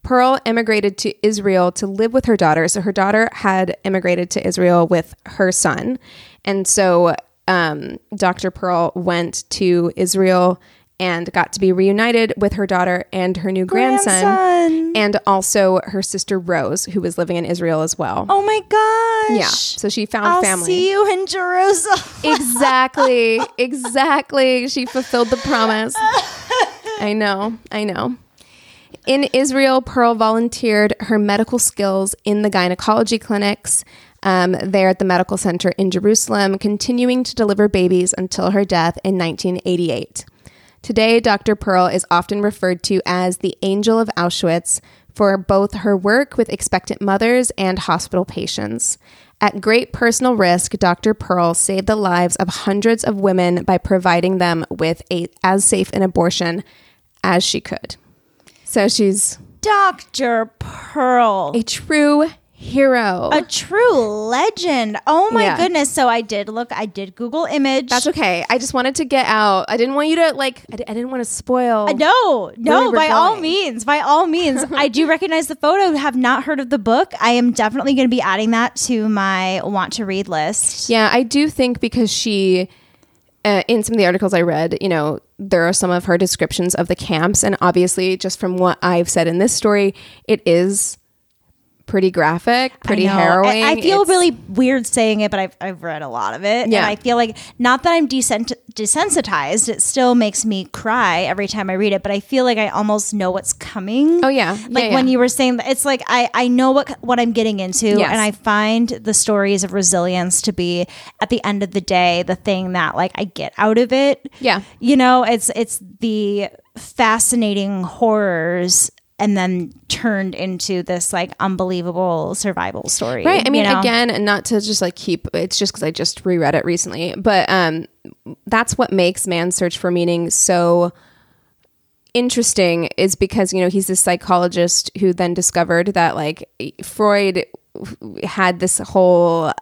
Perl immigrated to Israel to live with her daughter. So her daughter had immigrated to Israel with her son. And so um, Dr. Perl went to Israel and got to be reunited with her daughter and her new grandson, Grandson. and also her sister Rose, who was living in Israel as well. Oh my gosh. yeah. So she found I'll family. see you in Jerusalem. (laughs) exactly. Exactly. She fulfilled the promise. I know. I know. In Israel, Perl volunteered her medical skills in the gynecology clinics um, there at the medical center in Jerusalem, continuing to deliver babies until her death in 1988. Today, Dr. Perl is often referred to as the Angel of Auschwitz for both her work with expectant mothers and hospital patients. At great personal risk, Dr. Perl saved the lives of hundreds of women by providing them with a as safe an abortion as she could. So she's Dr. Perl. a true hero. A true legend. Oh my Yeah. goodness. So I did look, I did Google image. That's okay. I just wanted to get out. I didn't want you to like. I, didn't want to spoil. Uh, No, no, by all means, by all means. (laughs) I do recognize the photo, have not heard of the book. I am definitely going to be adding that to my want to read list. Yeah, I do think because she, uh, in some of the articles I read, you know, there are some of her descriptions of the camps, and obviously, just from what I've said in this story, it is pretty graphic, pretty harrowing. I, I feel It's- really weird saying it, but I've, I've read a lot of it. Yeah. And I feel like, not that I'm desent- desensitized, it still makes me cry every time I read it, but I feel like I almost know what's coming. Oh, yeah. Like Yeah, when you were saying that, it's like I, I know what, what I'm getting into. Yes. And I find the stories of resilience to be, at the end of the day, the thing that like I get out of it. Yeah. You know, it's, it's the fascinating horrors. And then turned into this like unbelievable survival story. Right. I mean, you know? again, and not to just like keep it's just because I just reread it recently, but um, that's what makes Man's Search for Meaning so interesting is because you know he's this psychologist who then discovered that like Freud had this whole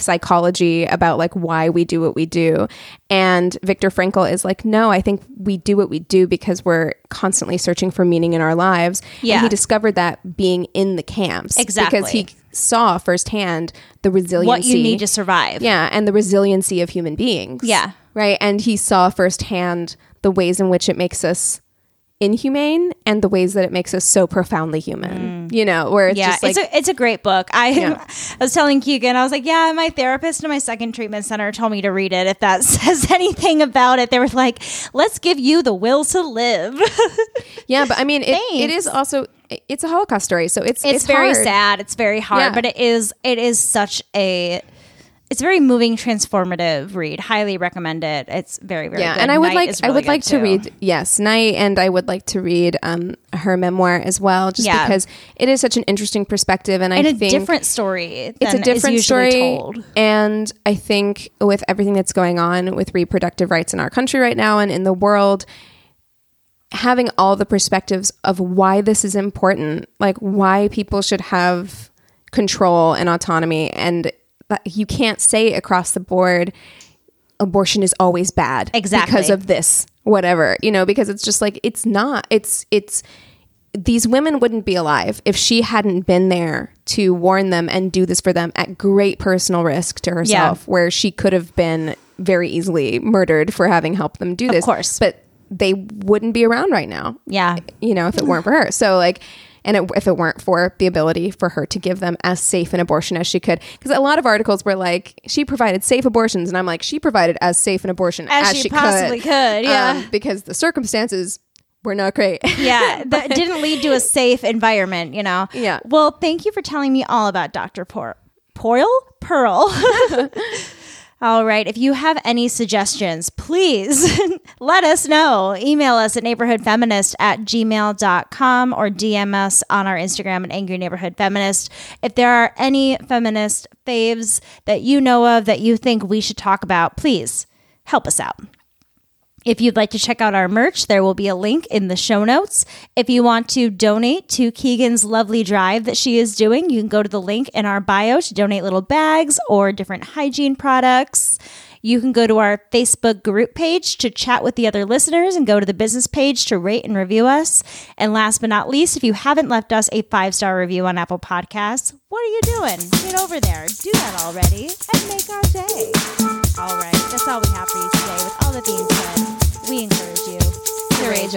psychology about like why we do what we do and Viktor Frankl is like no I think we do what we do because we're constantly searching for meaning in our lives Yeah. and he discovered that being in the camps Exactly. because he saw firsthand the resiliency what you need to survive. yeah and the resiliency of human beings Yeah. right and he saw firsthand the ways in which it makes us inhumane and the ways that it makes us so profoundly human you know where it's Mm. Yeah, just like it's a it's a great book. I Yeah. (laughs) I was telling Keegan, I was like, yeah, my therapist in my second treatment center told me to read it. If that (laughs) says anything about it, they were like, let's give you the will to live. (laughs) yeah but i mean it, it is also it's a holocaust story so it's it's, very hard. sad. It's very hard, Yeah. but it is it is such a it's a very moving, transformative read. Highly recommend it. It's very, very yeah good. and i would Night like is i would like to too. read yes night and i would like to read um her memoir as well just Yeah. because it is such an interesting perspective and, and i a think different story. it's a different story Told. and i think with everything that's going on with reproductive rights in our country right now and in the world having all the perspectives of why this is important like why people should have control and autonomy and that you can't say across the board abortion is always bad Exactly. because of this whatever you know because it's just like it's not it's it's these women wouldn't be alive if she hadn't been there to warn them and do this for them at great personal risk to herself where she could have been very easily murdered for having helped them do this Of course. but they wouldn't be around right now Yeah. you know if it weren't for her so like and it, if it weren't for the ability for her to give them as safe an abortion as she could. Because a lot of articles were like she provided safe abortions. And i'm like she provided as safe an abortion As as, she possibly could, yeah. um, because the circumstances were not great. (laughs) Yeah that didn't lead to a safe environment you know? Yeah. well thank you for telling me all about dr Por- Perl perl (laughs) all right if you have any suggestions please (laughs) let us know. Email us at neighborhoodfeminist at gmail.com or dm us on our instagram at angry neighborhood feminist. If there are any feminist faves that you know of that you think we should talk about please help us out if you'd like to check out our merch, there will be a link in the show notes. If you want to donate to Keegan's lovely drive that she is doing, you can go to the link in our bio to donate little bags or different hygiene products. You can go to our Facebook group page to chat with the other listeners and go to the business page to rate and review us. And last but not least, if you haven't left us a five star review on Apple Podcasts, what are you doing? Get over there, do that already, and make our day. All right, that's all we have for you today. With all that being said, we encourage you to rage